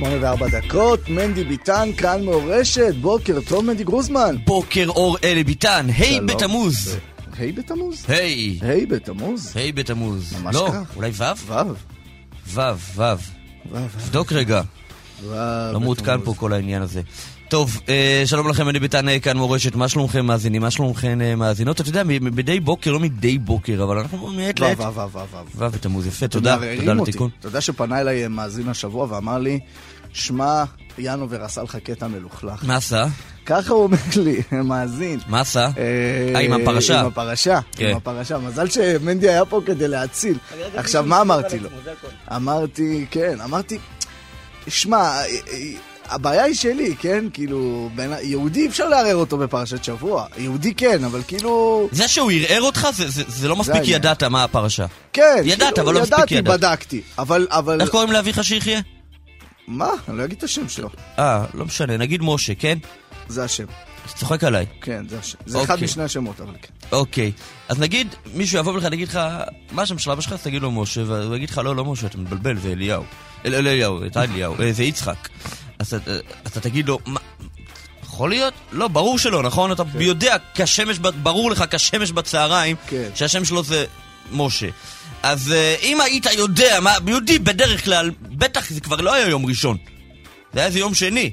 שמונה וארבע דקות, מנדי ביטן, כאן מורשת, בוקר טוב מנדי גרוזמן. בוקר אור אלי ביטן, היי. בתמוז. היי בתמוז? היי. היי בתמוז? היי בתמוז. ממש לא, כך. אולי ו'? וו. ו', ו'. וו. תבדוק רגע, וו. לא מעודכן פה כל העניין הזה. טוב, אה, שלום לכם, אני ביטן אה, כאן מורשת, מה שלומכם מאזינים? מה שלומכם אה, מאזינות? אתה יודע, מדי בוקר, לא מדי בוקר, אבל אנחנו מעת לעת. וו, וו, וו, וו. ו' בתמוז, יפה, תודה, תודה. התיקון. אתה יודע שפנה אליי מאזין השבוע ואמר לי, שמע, ינובר עשה לך קטע מלוכלך. מה עשה? ככה הוא אומר לי, מאזין. מה עשה? אה, אה, עם הפרשה. עם הפרשה, כן. עם הפרשה. מזל שמנדי היה פה כדי להציל. עכשיו, מה אמרתי לו? אמרתי, כן, אמרתי, שמע, אה, אה, הבעיה היא שלי, כן? כאילו, בין, יהודי אפשר לערער אותו בפרשת שבוע. יהודי כן, אבל כאילו... זה שהוא ערער אותך, זה- זה זה לא מספיק העניין. ידעת מה הפרשה. כן, ידעת, כאילו, אבל לא מספיק ידעתי, ידעת. בדקתי. אבל, אבל... איך קוראים לאביך שיחיה? מה? אני לא אגיד את השם שלו. אה, לא משנה, נגיד משה, כן? זה השם. אתה צוחק עליי. כן, זה השם. זה אחד אוקיי. משני השמות, אבל כן. אוקיי, אז נגיד מישהו יבוא אליך ויגיד לך, מה השם של אבא שלך? אז תגיד לו משה, והוא יגיד לך, לא, לא משה, אתה מתבלבל, זה אליהו. אל אל- אליהו, אתה אליהו, אה, זה יצחק. אז אתה- תגיד לו, מה... יכול להיות? לא, ברור שלא, נכון? אתה יודע כשמש, ברור לך כשמש בצהריים, כן. שהשם שלו זה משה. אז אה, אם היית יודע, מה, יהודי בדרך כלל, בטח זה כבר לא היה יום ראשון. זה היה איזה יום שני.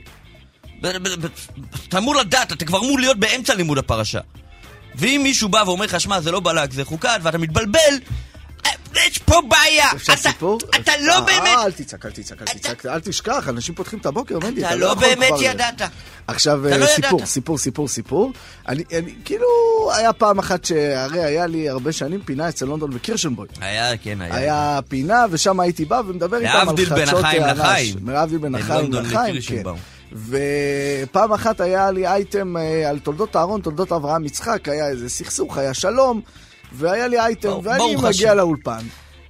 אתה אמור לדעת, אתה כבר אמור להיות באמצע לימוד הפרשה. ואם מישהו בא ואומר לך, שמע, זה לא בלק, זה חוקת, ואתה מתבלבל, יש פה בעיה. אתה-? אתה אה, לא באמת, אל תצעק, אל תצעק, אל תצעק, אל תשכח, אנשים פותחים את הבוקר, מנדי, אתה לא יכול באמת ידעת. עכשיו, אתה לא אה, סיפור. סיפור, סיפור, סיפור. אני, אני, כאילו, היה פעם אחת שהרי היה לי הרבה שנים פינה אצל לונדון וקירשנבוים. היה, כן, היה. היה פינה, ושם הייתי בא ומדבר איתם על חדשות להבדיל בין החיים. לחיים. להבדיל בין החיים לחיים, כן. ופעם אחת היה לי אייטם אה, על תולדות אהרון, תולדות אברהם יצחק, היה איזה סכסוך, היה שלום, והיה לי אייטם, ברוך- ואני ברוך מגיע השם. לאולפן.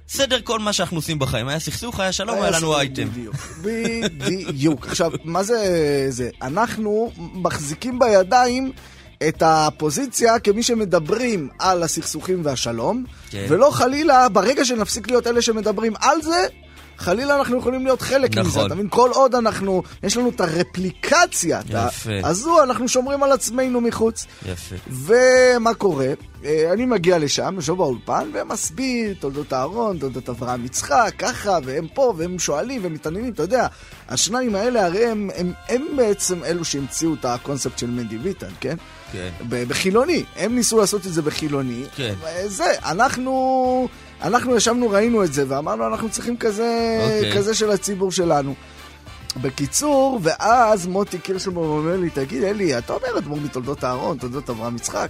סדר כל מה שאנחנו עושים בחיים. היה סכסוך, היה שלום, היה היה לנו אייטם. בדיוק, בדיוק. עכשיו, מה זה זה? אנחנו מחזיקים בידיים את הפוזיציה כמי שמדברים על הסכסוכים והשלום, כן. ולא חלילה, ברגע שנפסיק להיות אלה שמדברים על זה, חלילה אנחנו יכולים להיות חלק נכון. מזה, אתה מבין? כל עוד אנחנו, יש לנו את הרפליקציה יפה. הזו, אנחנו שומרים על עצמנו מחוץ. יפה. ומה קורה? אה, אני מגיע לשם, יושב באולפן, ומסביר תולדות אהרון, תולדות אברהם יצחק, ככה, והם פה, והם שואלים ומתעניינים, אתה יודע, השניים האלה הרי הם, הם, הם בעצם אלו שהמציאו את הקונספט של מנדי ביטן, כן? כן. בחילוני, הם ניסו לעשות את זה בחילוני. כן. זה, אנחנו, אנחנו ישבנו, ראינו את זה, ואמרנו, אנחנו צריכים כזה, אוקיי. כזה של הציבור שלנו. בקיצור, ואז מוטי קירשנבאום אומר לי, תגיד, אלי, אתה אומר אדמו"ר מתולדות אהרון, תולדות אברהם יצחק,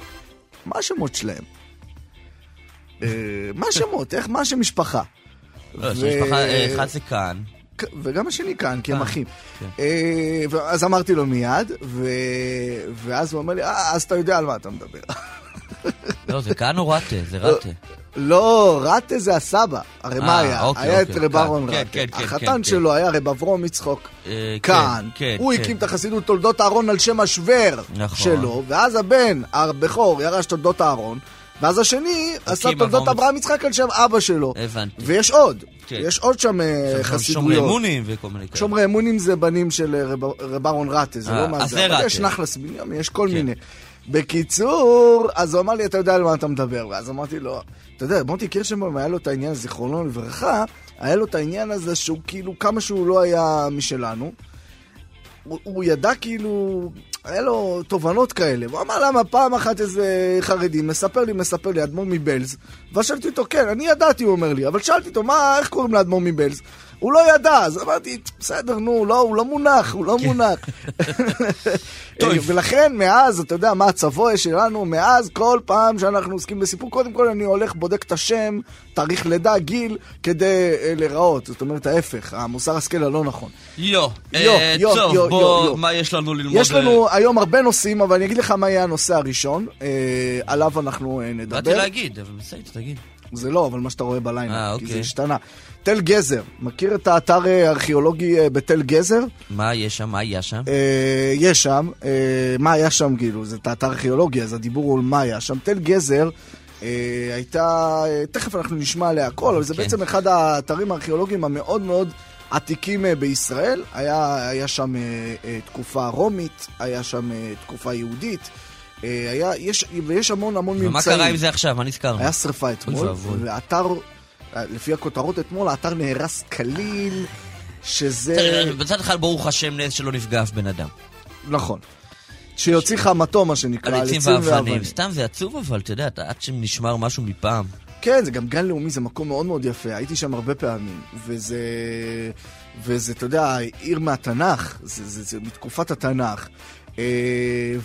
מה השמות שלהם? אה, מה השמות? איך, מה השם משפחה? לא, שמשפחה אה, אחד זה כאן. וגם השני כאן, כי הם אה, אחים. כן. אז אמרתי לו מיד. ואז הוא אומר לי, אה, אז אתה יודע על מה אתה מדבר. לא, זה כאן או רטה? זה רטה. לא, רטה זה הסבא. הרי מה אה, היה? אוקיי, היה את אוקיי, רב. אהרון כן, רטה. כן, כן, החתן שלו היה רב אברום יצחוק אה, כאן. הוא. הקים את החסידות תולדות אהרון על שם השוור נכון. שלו, ואז הבן, הבכור, ירש תולדות אהרון, ואז השני עשה תולדות אברהם יצחק על שם אבא שלו. הבנתי. ויש עוד. יש עוד שם אה, שומרי חסידויות. אמונים וכל מיני כאלה. שומרי אמונים זה בנים של רב- אהרון רטה, זה לא מה אז זה, זה אבל רטה. יש נחלס בנימין, יש כל. מיני. בקיצור, אז הוא אמר לי, אתה יודע על מה אתה מדבר, ואז אמרתי לו, אתה יודע, מוטי קירשנבאום היה לו את העניין, זיכרונו לברכה, היה לו את העניין הזה שהוא כאילו, כמה שהוא לא היה משלנו, הוא, הוא ידע כאילו, היה לו תובנות כאלה, והוא אמר למה פעם אחת איזה חרדי מספר לי, מספר לי, אדמו"ר מבלז, ושאלתי אותו, כן, אני ידעתי, הוא אומר לי, אבל שאלתי אותו, מה, איך קוראים לאדמו"ר מבלז? הוא לא ידע, אז אמרתי, בסדר, נו, לא, הוא לא מונח, הוא לא מונח. טוב. ולכן, מאז, אתה יודע מה הצבוע שלנו, מאז כל פעם שאנחנו עוסקים בסיפור, קודם כל אני הולך, בודק את השם, תאריך לידה, גיל, כדי אה, להיראות. זאת אומרת, ההפך, המוסר השכל הלא נכון. יו, יו, אה, יו, טוב, יו, בוא, יו, יו. מה יש לנו ללמוד? יש לנו היום הרבה נושאים, אבל אני אגיד לך מה יהיה הנושא הראשון, אה, עליו אנחנו אה, נדבר. באתי להגיד, אבל בסדר, תגיד. זה לא, אבל מה שאתה רואה אה, כי אוקיי. זה השתנה. תל גזר, מכיר את האתר אה, הארכיאולוגי אה, בתל גזר? מה יש שם? מה היה שם? אה, יש שם, אה, מה היה שם כאילו, זה את האתר ארכיאולוגי, אז הדיבור הוא על מה היה שם. תל גזר אה, הייתה, אה, תכף אנחנו נשמע עליה הכל, אבל זה כן. בעצם אחד האתרים הארכיאולוגיים המאוד מאוד עתיקים בישראל. היה, היה שם אה, תקופה רומית, היה שם אה, תקופה יהודית, היה, יש, ויש המון המון ממצאים. ומה קרה עם זה עכשיו? מה נזכרנו? היה שרפה אתמול, ואבוי. לפי הכותרות אתמול, האתר נהרס כליל, שזה... בצד אחד ברוך השם נס שלא נפגע אף בן אדם. נכון. שיוציא חמתו, מה שנקרא, על עצים ואבנים. סתם זה עצוב אבל, אתה יודע, עד שנשמר משהו מפעם. כן, זה גם גן לאומי, זה מקום מאוד מאוד יפה, הייתי שם הרבה פעמים, וזה, וזה, אתה יודע, עיר מהתנ"ך, זה, זה, זה מתקופת התנ"ך,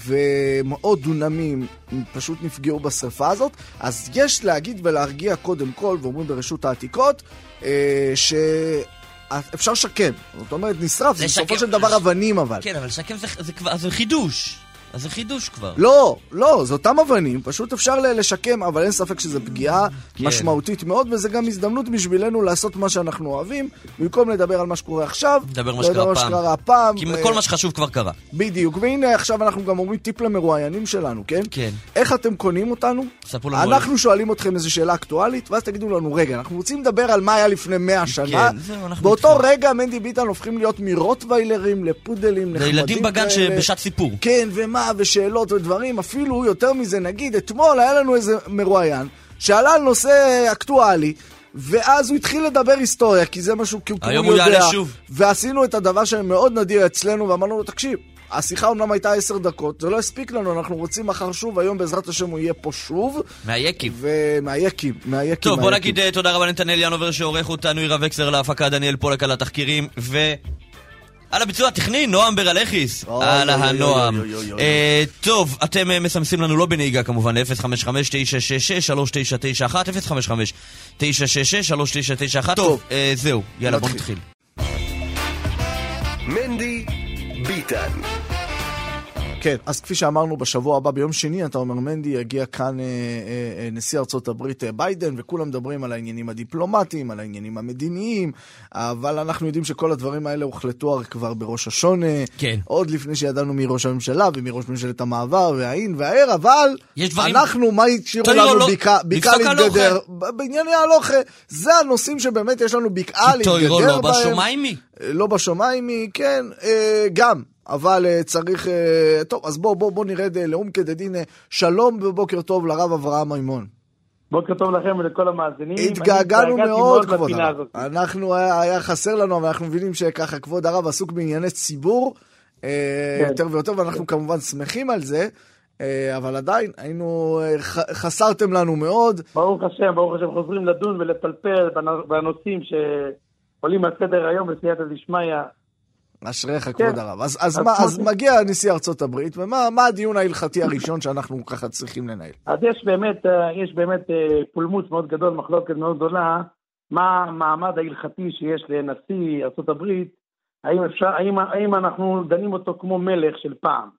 ומאות דונמים פשוט נפגעו בשרפה הזאת, אז יש להגיד ולהרגיע קודם כל, ואומרים ברשות העתיקות, אה, ש... אפשר לשקם, זאת אומרת, נשרף, זה בסופו של דבר אבנים אבל. כן, אבל לשקם זה- זה כבר, זה חידוש. אז זה חידוש כבר. לא, לא, זה אותם אבנים, פשוט אפשר לשקם, אבל אין ספק שזו פגיעה כן. משמעותית מאוד, וזה גם הזדמנות בשבילנו לעשות מה שאנחנו אוהבים, במקום לדבר על מה שקורה עכשיו, נדבר מה שקרה מה פעם. שקרה הפעם. כי אה, כל מה שחשוב כבר קרה. בדיוק, והנה עכשיו אנחנו גם אומרים טיפ למרואיינים שלנו, כן? כן. איך אתם קונים אותנו? ספרו לנו אנחנו שואלים אתכם איזו שאלה אקטואלית, ואז תגידו לנו, רגע, אנחנו רוצים לדבר על מה היה לפני 100 שנה. כן, זהו, אנחנו באותו איתכם. רגע מנדי ביטן הופכים להיות מרוטוויילרים לפודלים נחמדים לילדים בגן. שבשעת סיפור. כן, ומה, ושאלות ודברים, אפילו יותר מזה, נגיד, אתמול היה לנו איזה מרואיין, שעלה על נושא אקטואלי, ואז הוא התחיל לדבר היסטוריה, כי זה משהו, כי הוא היום כאילו הוא יודע. יעלה שוב. ועשינו את הדבר שמאוד נדיר אצלנו, ואמרנו לו, תקשיב, השיחה אמנם הייתה עשר דקות, זה לא הספיק לנו, אנחנו רוצים מחר שוב, היום בעזרת השם הוא יהיה פה שוב, מהיקים. ומהיקים, מהיקים. טוב, בוא. נגיד אה, תודה רבה לנתנאל ינובר שעורך אותנו, עירה וקסלר להפקה, דניאל פולק על התחקירים, ו... על הביצוע הטכני, נועם ברלכיס. אוי, אהלן, אוי, אוי, נועם. אוי, אוי, אוי, אה, טוב, אתם אה, מסמסים לנו לא בנהיגה כמובן, ל-055-966-3991, 055-966-3991. טוב, אה, זהו, יאללה, בוא. נתחיל. מנדי ביטן. כן, אז כפי שאמרנו בשבוע הבא, ביום שני, אתה אומר, מנדי, יגיע כאן אה, אה, אה, נשיא ארצות הברית אה, ביידן, וכולם מדברים על העניינים הדיפלומטיים, על העניינים המדיניים, אבל אנחנו יודעים שכל הדברים האלה הוחלטו הרי כבר בראש השונה, כן. עוד לפני שידענו מראש הממשלה ומראש ממשלת המעבר והאין והער, אבל דברים- אנחנו, מה השאירו לנו לא- בקעה. להתגדר? בענייני הלוכה, זה הנושאים שבאמת יש לנו בקעה טוירו להתגדר לא בהם. בשומיימי. לא בשמיים היא, כן, אה, גם. אבל אה, צריך... אה, טוב, אז בואו בוא, בוא נרד אה, לאום כדדין. אה, שלום ובוקר טוב לרב אברהם מימון. בוקר טוב לכם ולכל המאזינים. התגעגענו מאוד, כבוד הרב. הזאת. אנחנו, היה, היה חסר לנו, אבל אנחנו מבינים שככה כבוד הרב עסוק בענייני ציבור אה, כן. יותר ויותר, ואנחנו כמובן שמחים על זה, אה, אבל עדיין היינו, אה, חסרתם לנו מאוד. ברוך השם, ברוך השם, חוזרים לדון ולפלפל בנ- בנושאים שעולים על סדר היום בסייעתא דשמיא. אשריך, כן. כבוד הרב. אז, אז, מה, אז מגיע נשיא ארצות הברית, ומה מה הדיון ההלכתי הראשון שאנחנו ככה צריכים לנהל? אז יש באמת, אה, יש באמת אה, פולמוס מאוד גדול, מחלוקת מאוד גדולה, מה המעמד ההלכתי שיש לנשיא ארה"ב, האם, אפשר, האם, האם אנחנו דנים אותו כמו מלך של פעם.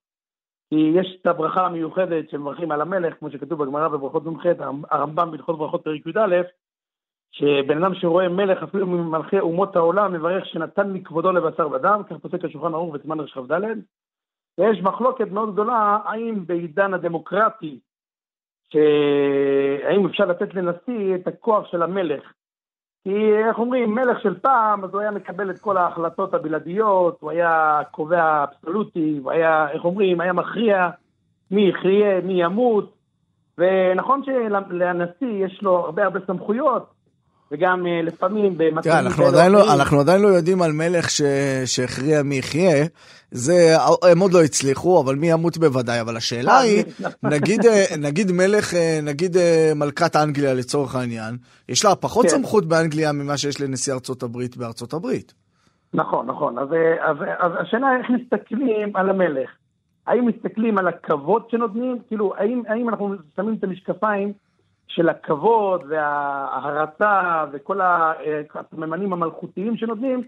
כי יש את הברכה המיוחדת שמברכים על המלך, כמו שכתוב בגמרא בברכות נ"ח, הרמב"ם בהלכות ברכות פרק י"א, שבן אדם שרואה מלך אפילו ממלכי אומות העולם מברך שנתן מכבודו לבשר ודם, כך פוסק השולחן ערוך בסימן רשכ"ד. ויש מחלוקת מאוד גדולה האם בעידן הדמוקרטי, האם אפשר לתת לנשיא את הכוח של המלך. כי איך אומרים, מלך של פעם, אז הוא היה מקבל את כל ההחלטות הבלעדיות, הוא היה קובע אבסולוטי, הוא היה, איך אומרים, היה מכריע מי יחיה, מי ימות, ונכון שלנשיא יש לו הרבה הרבה סמכויות, וגם אה, לפעמים במצבים תראה, אנחנו עדיין, לא. אנחנו עדיין לא יודעים על מלך ש... שהכריע מי יחיה. זה, הם עוד לא הצליחו, אבל מי ימות בוודאי. אבל השאלה אה, היא. נגיד, אה, נגיד מלך, נגיד מלכת אנגליה לצורך העניין, יש לה פחות כן. סמכות באנגליה ממה שיש לנשיא ארצות הברית בארצות הברית. נכון, נכון. אז, אה, אז, אז השאלה איך מסתכלים על המלך. האם מסתכלים על הכבוד שנותנים? כאילו, האם, האם אנחנו שמים את המשקפיים של הכבוד וההערצה וכל ה- אה, הסממנים המלכותיים שנותנים,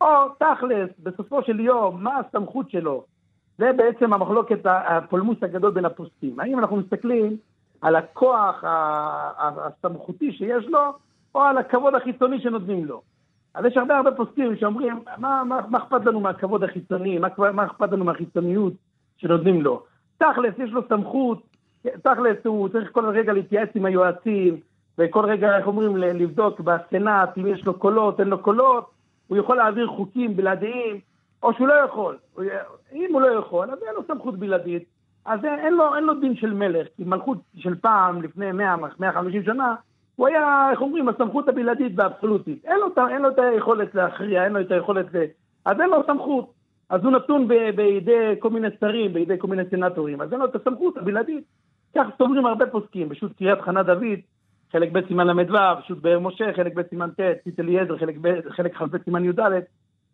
או תכלס, בסופו של יום, מה הסמכות שלו? זה בעצם המחלוקת, הפולמוס הגדול בין הפוסקים. האם אנחנו מסתכלים על הכוח הסמכותי שיש לו, או על הכבוד החיצוני שנותנים לו? אז יש הרבה הרבה פוסקים שאומרים, מה, מה, מה אכפת לנו מהכבוד החיצוני, מה, מה אכפת לנו מהחיצוניות שנותנים לו? תכלס, יש לו סמכות, תכלס, הוא צריך כל רגע להתייעץ עם היועצים, וכל רגע, איך אומרים, לבדוק בסנאט אם יש לו קולות, אין לו קולות, הוא יכול להעביר חוקים בלעדיים, או שהוא לא יכול. אם הוא לא יכול, אז אין לו סמכות בלעדית. אז אין, לו, אין לו דין של מלך, כי מלכות של פעם, לפני 100, 150 שנה, הוא היה, איך אומרים, הסמכות הבלעדית והאבסולוטית. אין אין לו את היכולת להכריע, אין לו את היכולת ל... אז אין לו סמכות. אז הוא נתון ב- בידי כל מיני שרים, בידי כל מיני סנטורים, אז אין לו את הסמכות הבלעדית. כך סוברים הרבה פוסקים, בשו"ת קריית חנה דוד, חלק ב' סימן ל"ו, שו"ת באר משה, חלק ב' סימן ט', ציץ אליעזר, חלק כ"ב סימן י"ד,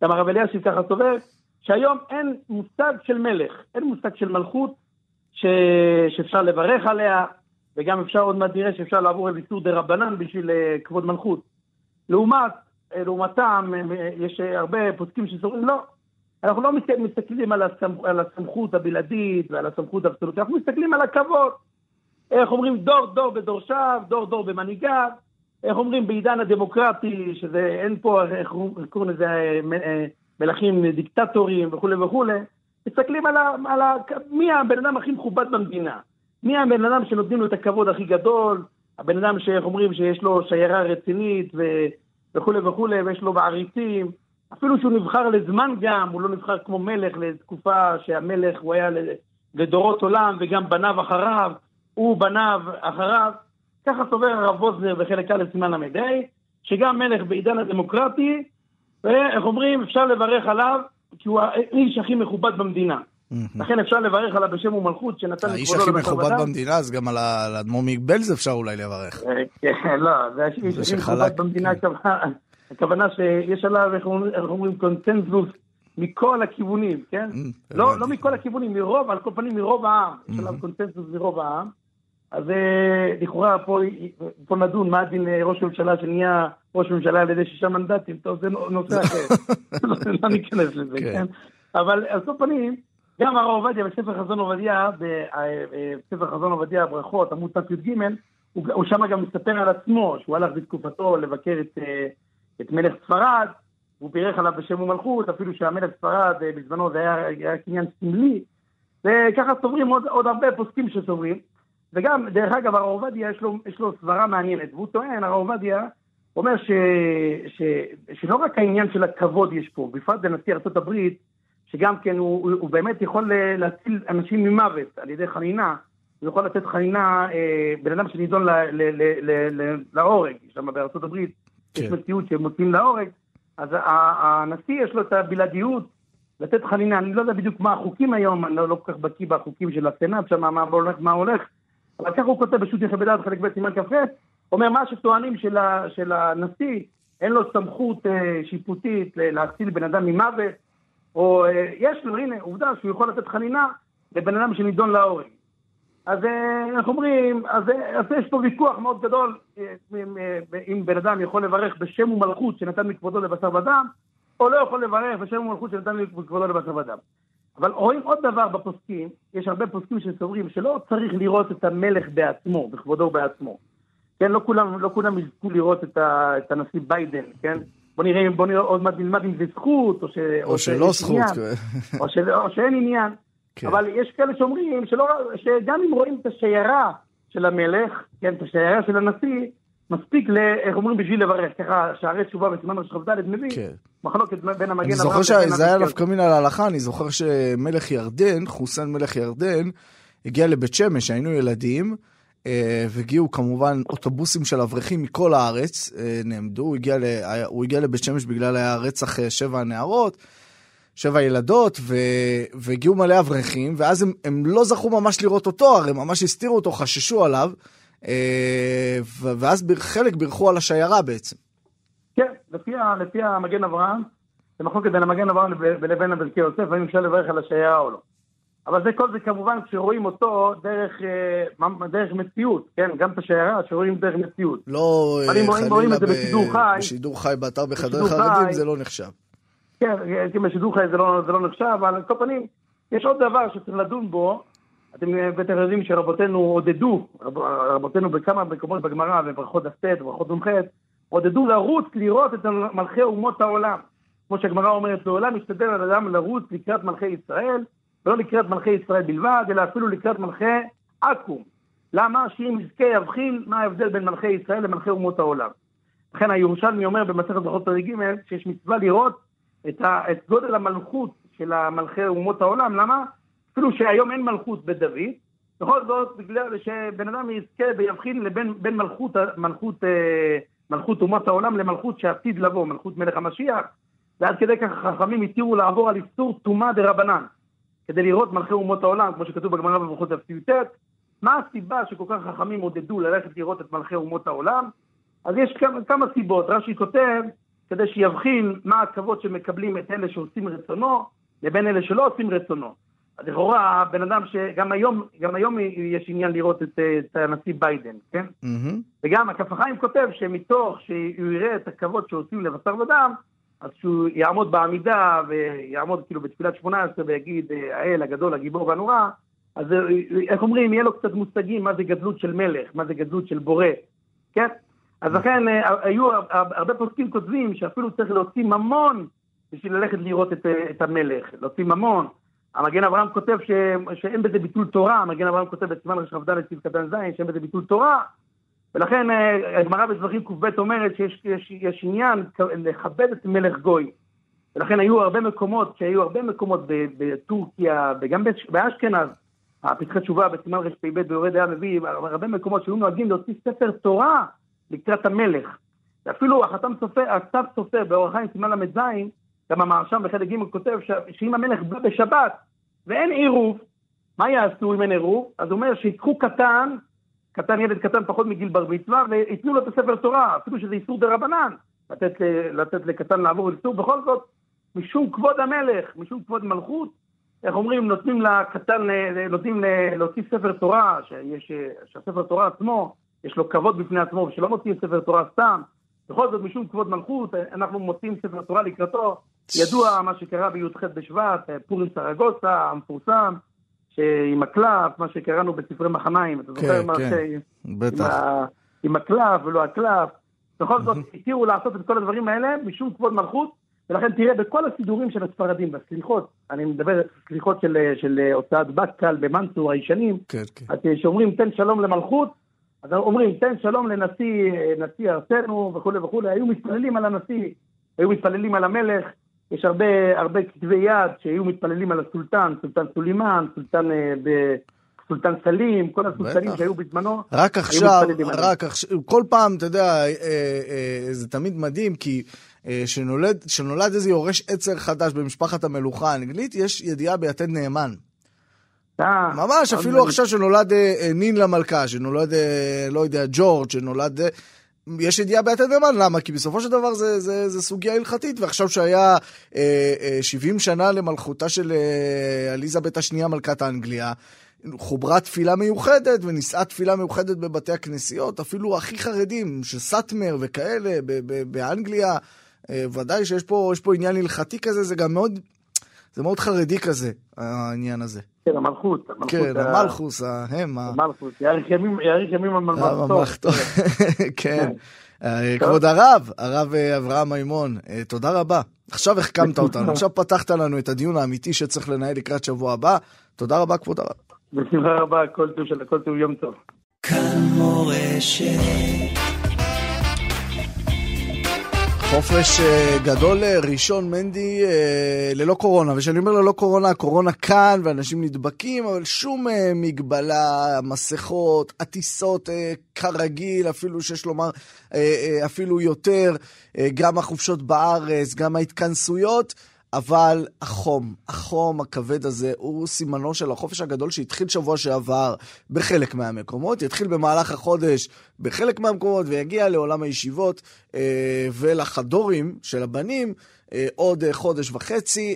גם הרב אלישיב ככה סובר, שהיום אין מושג של מלך, אין מושג של מלכות ש... שאפשר לברך עליה, וגם אפשר עוד מעט נראה שאפשר לעבור על איסור דה רבנן בשביל אה, כבוד מלכות. לעומת, אה, לעומתם, אה, יש הרבה פוסקים שסוברים, לא, אנחנו לא מסת- מסתכלים על. על הסמכות הבלעדית ועל הסמכות האבסולוטית, אנחנו מסתכלים על הכבוד. איך אומרים, דור דור בדורשיו, דור דור במנהיגיו, איך אומרים, בעידן הדמוקרטי, שזה אין פה, איך קוראים לזה, אה, אה, מלכים דיקטטורים וכולי וכולי, מסתכלים על, ה, על ה, מי הבן אדם הכי מכובד במדינה, מי הבן אדם שנותנים לו את הכבוד הכי גדול, הבן אדם שאיך אומרים שיש לו שיירה רצינית ו, וכולי וכולי, ויש לו מעריצים, אפילו שהוא נבחר לזמן גם, הוא לא נבחר כמו מלך לתקופה שהמלך הוא היה לדורות עולם וגם בניו אחריו, הוא בניו אחריו. ככה סובר הרב ווזנר בחלק א' סימן ל"ה, שגם מלך בעידן הדמוקרטי, ואיך אומרים, אפשר לברך עליו, כי הוא האיש הכי מכובד במדינה. לכן אפשר לברך עליו בשם ומלכות, שנתן האיש לכבודו הכי לבשר מכובד ודם. במדינה, אז גם על האדמו"ר מגבלז אפשר אולי לברך. אה, כן, לא, זה האיש הכי. מכובד במדינה, הכוונה- הכוונה שיש עליו, איך אומרים- קונצנזוס מכל הכיוונים, כן? לא. לא מכל הכיוונים, מרוב, על כל פנים מרוב העם. יש עליו קונצנזוס מרוב העם. אז אה, לכאורה פה, פה נדון מה הדין אה, ראש ממשלה שנהיה ראש ממשלה על ידי שישה מנדטים, טוב, זה נושא אחר. לא- לא ניכנס לזה, כן. כן? אבל על כל פנים, גם הרב עובדיה בספר חזון עובדיה, בספר חזון עובדיה ברכות, עמוד ת"י"ג, הוא, הוא שם גם מספר על עצמו, שהוא הלך בתקופתו לבקר את, אה, את מלך ספרד, הוא בירך עליו בשם ומלכות, אפילו שהמלך ספרד אה, בזמנו זה היה, היה קניין סמלי, וככה סוברים עוד, עוד הרבה פוסקים שסוברים. וגם, דרך אגב, הרב עובדיה יש לו, יש לו סברה מעניינת, והוא טוען, הרב עובדיה, אומר ש, ש, שלא רק העניין של הכבוד יש פה, בפרט בנשיא ארצות הברית, שגם כן הוא, הוא, הוא באמת יכול להציל אנשים ממוות על ידי חנינה, הוא יכול לתת חנינה, אה, בן אדם שנידון להורג, שם בארצות הברית, כן. יש מציאות שהם מוצאים להורג, אז הנשיא יש לו את הבלעדיות לתת חנינה, אני לא יודע בדיוק מה החוקים היום, אני לא, לא כל כך בקיא בחוקים של הסנאט, שם מה הולך, מה הולך, אבל ככה הוא כותב בשו"ת יחד בדעת חלק ב' סימן כ"ח, אומר מה שטוענים של, ה, של הנשיא, אין לו סמכות אה, שיפוטית להציל בן אדם ממוות, או אה, יש לו, הנה, עובדה שהוא יכול לתת חנינה לבן אדם שנידון להורג. אז אה, איך אומרים, אז, אה, אז יש פה ויכוח מאוד גדול אם, אה, אם בן אדם יכול לברך בשם ומלכות שנתן מכבודו לבשר ודם, או לא יכול לברך בשם ומלכות שנתן מכבודו לבשר ודם. אבל רואים עוד דבר בפוסקים, יש הרבה פוסקים שסוברים שלא צריך לראות את המלך בעצמו, בכבודו ובעצמו. כן, לא כולם, לא כולם יזכו לראות את, ה, את הנשיא ביידן, כן? בוא נראה, בוא נראה עוד מעט נלמד אם זה זכות, או, ש, או שיש שלא זכות. עניין. כן. או, של, או שאין עניין. כן. אבל יש כאלה שאומרים שלא, שגם אם רואים את השיירה של המלך, כן, את השיירה של הנשיא, מספיק, ל, איך אומרים, בשביל לברך. ככה שערי תשובה בסימן ראש כ"ד מביא, כן. מחלוקת בין המגן אני זוכר שזה היה. נפקא מינה להלכה, אני זוכר שמלך ירדן, חוסיין מלך ירדן, הגיע לבית שמש, היינו ילדים, אה, והגיעו כמובן אוטובוסים של אברכים מכל הארץ, אה, נעמדו, הוא הגיע, ל, הוא הגיע לבית שמש בגלל היה רצח אה, שבע נערות, שבע ילדות, ו, והגיעו מלא אברכים, ואז הם, הם לא זכו ממש לראות אותו, הרי ממש הסתירו אותו, חששו עליו, ואז בר- חלק בירכו על השיירה בעצם. כן, לפי, לפי המגן אברהם, זה מחלוקת בין המגן אברהם לב- לבין הברכי יוסף, האם אפשר לברך על השיירה או לא. אבל זה כל זה כמובן כשרואים אותו דרך, אה, דרך מציאות, כן? גם את השיירה שרואים דרך מציאות. לא אה, חלילה זה בשידור ב- חי- בשידור חי באתר בחדרי חרדים, זה לא נחשב. כן, כן, בשידור חי זה לא, זה לא נחשב, אבל על כל פנים, יש עוד דבר שצריך לדון בו. אתם בטח יודעים שרבותינו עודדו, רב, רבותינו בכמה מקומות בגמרא, בברכות דף ט', בברכות נ"ח, עודדו לרוץ לראות את מלכי אומות העולם. כמו שהגמרא אומרת, לעולם משתדל על אדם לרוץ לקראת מלכי ישראל, ולא לקראת מלכי ישראל בלבד, אלא אפילו לקראת מלכי עכו"ם. למה? שאם יזכה יבחין מה ההבדל בין מלכי ישראל למלכי אומות העולם. לכן הירושלמי אומר במסכת ברכות פרק ג' שיש מצווה לראות את, ה, את גודל המלכות של המלכי אומות העולם, למה? אפילו שהיום אין מלכות בדוד, בכל זאת בגלל שבן אדם יזכה ויבחין לבין בין מלכות, מלכות, אה, מלכות אומות העולם למלכות שעתיד לבוא, מלכות מלך המשיח, ועד כדי כך חכמים התירו לעבור על איסור טומאה דה רבנן, כדי לראות מלכי אומות העולם, כמו שכתוב בגמרא בברכות דף י"ט, מה הסיבה שכל כך חכמים עודדו ללכת לראות את מלכי אומות העולם? אז יש כמה, כמה סיבות, רש"י כותב, כדי שיבחין מה הכבוד שמקבלים את אלה שעושים רצונו, לבין אלה שלא עושים רצונו. לכאורה, בן אדם שגם היום, גם היום יש עניין לראות את, את הנשיא ביידן, כן? מהמם. וגם הכף החיים כותב שמתוך שהוא יראה את הכבוד שעושים לבשר ודם, אז שהוא יעמוד בעמידה ויעמוד כאילו בתפילת שמונה עשרה ויגיד אה, האל הגדול, הגיבור והנורא, אז אה, איך אומרים, יהיה לו קצת מושגים מה זה גדלות של מלך, מה זה גדלות של בורא, כן? אז לכן אה, היו, הרבה פוסקים כותבים שאפילו צריך להוציא ממון בשביל ללכת לראות את, אה, את המלך, להוציא ממון. המגן אברהם כותב ש, שאין בזה ביטול תורה, המגן אברהם כותב בסימן רכ"ד סעיף קטן ז' שאין בזה ביטול תורה, ולכן אה, הגמרא בדברים קב אומרת שיש יש, יש עניין לכבד את מלך גוי. ולכן היו הרבה מקומות, שהיו הרבה מקומות בטורקיה וגם באשכנז, הפתחי תשובה בסימן רפ"ב ביורד היה מביא הרבה מקומות שהיו נוהגים להוציא ספר תורה לקראת המלך. ואפילו החתם סופר, הסתיו סופר באורח חיים סימן ל"ז, גם המהרש"ם בחלק ג' כותב שאם המלך בא בשבת ואין עירוב, מה יעשו אם אין עירוב? אז הוא אומר שיקחו קטן, קטן ילד קטן פחות מגיל בר מצווה, וייתנו לו את הספר תורה, אפילו שזה איסור דה רבנן, לתת, לתת לקטן לעבור איסור, בכל זאת, משום כבוד המלך, משום כבוד מלכות, איך אומרים, נותנים לקטן, נותנים להוציא ספר תורה, שיש, שהספר תורה עצמו, יש לו כבוד בפני עצמו, ושלא מוציאים ספר תורה סתם. בכל זאת, משום כבוד מלכות, אנחנו מוציאים ספר תורה לקראתו. ידוע מה שקרה בי"ח בשבט, פורים סרגוסה המפורסם, שעם הקלף, מה שקראנו בספרי מחניים, אתה זוכר כן, מה כן, ש... עם, בטח. ה... עם הקלף ולא הקלף. בכל זאת, התירו לעשות את כל הדברים האלה משום כבוד מלכות, ולכן תראה בכל הסידורים של הספרדים, בסליחות, אני מדבר סליחות של, של הוצאת בקקל במנצור הישנים, כן, כן. אז כשאומרים תן שלום למלכות, אז אומרים תן שלום לנשיא נשיא ארצנו וכולי וכולי, היו מתפללים על הנשיא, היו מתפללים על המלך, יש הרבה, הרבה כתבי יד שהיו מתפללים על הסולטן, סולטן סולימאן, סולטן, אה, ב... סולטן סלים, כל הסולטנים. שהיו בזמנו. רק עכשיו. רק עכשיו, כל פעם, אתה יודע, אה, אה, זה תמיד מדהים, כי אה, שנולד, שנולד איזה יורש עצר חדש במשפחת המלוכה האנגלית, יש ידיעה ביתד נאמן. אה, ממש, אפילו עכשיו שנולד אה, אה, נין למלכה, שנולד, אה, לא יודע, ג'ורג', שנולד... יש ידיעה ביתד נאמן, למה? כי בסופו של דבר זה, זה, זה סוגיה הלכתית, ועכשיו שהיה אה, אה, 70 שנה למלכותה של אה, אליזבת השנייה, מלכת האנגליה, חוברה תפילה מיוחדת ונישאה תפילה מיוחדת בבתי הכנסיות, אפילו הכי חרדים, שסאטמר וכאלה ב- ב- באנגליה, אה, ודאי שיש פה, פה עניין הלכתי כזה, זה גם מאוד, זה מאוד חרדי כזה, העניין הזה. כן, המלכות. כן, המלכוס, ההם, ה- המלכות. יאריך ימים יאריך ימים הממלכתו. הממלכתו. כן. אה, כבוד הרב, הרב אה, אברהם מימון, אה, תודה רבה. עכשיו החכמת אותנו, עכשיו פתחת לנו את הדיון האמיתי שצריך לנהל לקראת שבוע הבא. תודה רבה, כבוד הרב. בשמחה רבה, כל טוב של כל טוב יום טוב. כאן מורשת. חופש אה, גדול אה, ראשון, מנדי, אה, ללא קורונה. וכשאני אומר ללא קורונה, הקורונה כאן ואנשים נדבקים, אבל שום מגבלה, מסכות, הטיסות כרגיל, אפילו שיש לומר, אפילו יותר, גם החופשות בארץ, גם ההתכנסויות. אבל החום, החום הכבד הזה הוא סימנו של החופש הגדול שהתחיל שבוע שעבר בחלק מהמקומות, יתחיל במהלך החודש בחלק מהמקומות ויגיע לעולם הישיבות אה, ולחדורים של הבנים אה, עוד אה, חודש וחצי.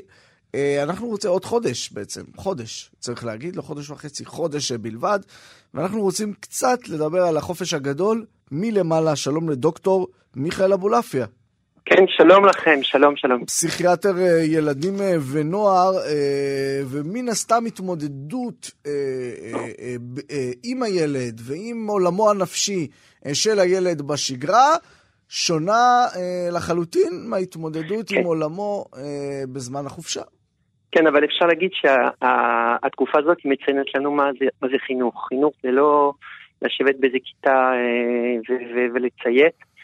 אה, אנחנו רוצים עוד חודש בעצם, חודש, צריך להגיד, לא חודש וחצי, חודש בלבד. ואנחנו רוצים קצת לדבר על החופש הגדול מלמעלה. שלום לדוקטור מיכאל אבולעפיה. כן, שלום לכם, שלום, שלום. פסיכיאטר אה, ילדים אה, ונוער, אה, ומן הסתם התמודדות עם הילד ועם עולמו הנפשי של הילד בשגרה, שונה לחלוטין מההתמודדות כן. עם עולמו בזמן החופשה. כן, אבל אפשר להגיד שהתקופה שה, הזאת מציינת לנו מה זה, מה זה חינוך. חינוך זה לא לשבת באיזה כיתה ולציית.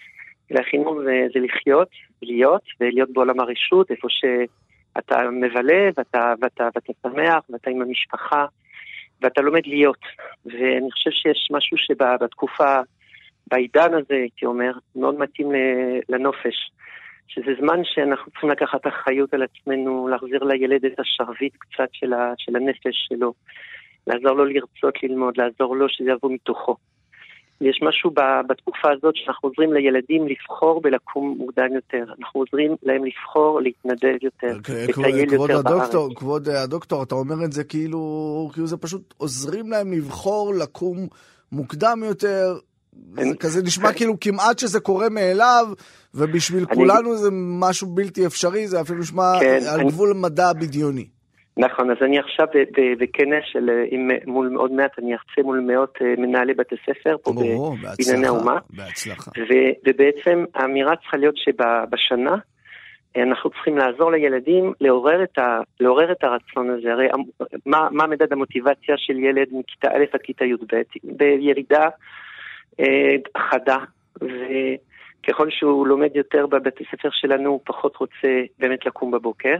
אלא חינוך זה, זה לחיות, להיות, ולהיות בעולם הרשות, איפה שאתה מבלה ואתה, ואתה, ואתה שמח ואתה עם המשפחה ואתה לומד להיות. ואני חושב שיש משהו שבתקופה, בעידן הזה, הייתי אומר, מאוד מתאים לנופש. שזה זמן שאנחנו צריכים לקחת אחריות על עצמנו, להחזיר לילד את השרביט קצת של, הנפש שלו, לעזור לו לרצות ללמוד, לעזור לו שזה יבוא מתוכו. יש משהו בתקופה הזאת שאנחנו עוזרים לילדים לבחור בלקום מוקדם יותר. אנחנו עוזרים להם לבחור, להתנדב יותר, לטייל יותר הדוקטור, בארץ. כבוד הדוקטור, אתה אומר את זה כאילו, כאילו זה פשוט עוזרים להם לבחור לקום מוקדם יותר. זה כזה נשמע כאילו כמעט שזה קורה מאליו, ובשביל אני... כולנו זה משהו בלתי אפשרי, זה אפילו נשמע כן, על אני... גבול מדע בדיוני. נכון, אז אני עכשיו בכנס של, עם, מול, עוד מעט אני ארצה מול מאות אה, מנהלי בתי ספר פה בענייני האומה. בהצלחה. ובעצם האמירה צריכה להיות שבשנה אנחנו צריכים לעזור לילדים לעורר את, ה, לעורר את הרצון הזה. הרי מה, מה מדד המוטיבציה של ילד מכיתה א' עד כיתה י"ב? בירידה אה, חדה. וככל שהוא לומד יותר בבתי ספר שלנו, הוא פחות רוצה באמת לקום בבוקר.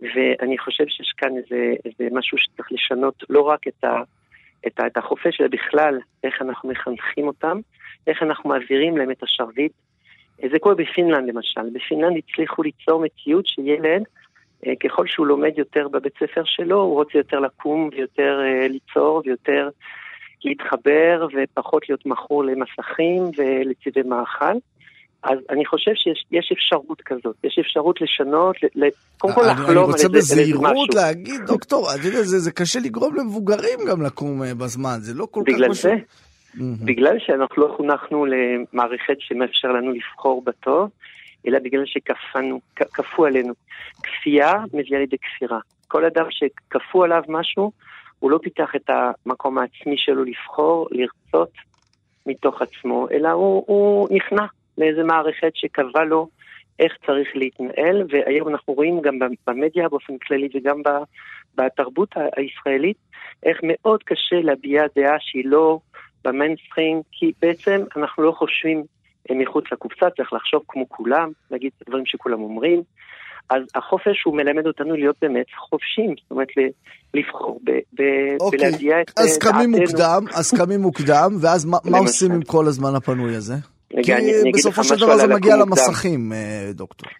ואני חושב שיש כאן איזה, איזה משהו שצריך לשנות לא רק את, ה, את, ה, את החופש, אלא בכלל איך אנחנו מחנכים אותם, איך אנחנו מעבירים להם את השרביט. זה קורה בפינלנד למשל. בפינלנד הצליחו ליצור מציאות שילד, אה, ככל שהוא לומד יותר בבית ספר שלו, הוא רוצה יותר לקום ויותר אה, ליצור ויותר להתחבר ופחות להיות מכור למסכים ולצבעי מאכל. אז אני חושב שיש אפשרות כזאת, יש אפשרות לשנות, קודם כל לחלום על איזה משהו. אני רוצה בזהירות להגיד, דוקטור, אתה יודע, זה, זה קשה לגרום למבוגרים גם לקום אה, בזמן, זה לא כל כך בגלל זה, בגלל שאנחנו לא חונכנו למערכת שמאפשר לנו לבחור בטוב, אלא בגלל שכפו עלינו. כפייה מביאה לידי כפירה. כל אדם שכפו עליו משהו, הוא לא פיתח את המקום העצמי שלו לבחור, לרצות מתוך עצמו, אלא הוא, הוא נכנע. לאיזה מערכת שקבעה לו איך צריך להתנהל, והיום אנחנו רואים גם במדיה באופן כללי וגם בתרבות הישראלית, איך מאוד קשה להביע דעה שהיא לא במיינסטרים, כי בעצם אנחנו לא חושבים מחוץ לקופסה, צריך לחשוב כמו כולם, להגיד את הדברים שכולם אומרים. אז החופש הוא מלמד אותנו להיות באמת חופשים, זאת אומרת לבחור אוקיי, בלהביע את דעתנו. אז קמים מוקדם, אז קמים מוקדם, ואז מה, מה עושים עם כל הזמן הפנוי הזה? כי בסופו של דבר זה מגיע למסכים, אה, דוקטור.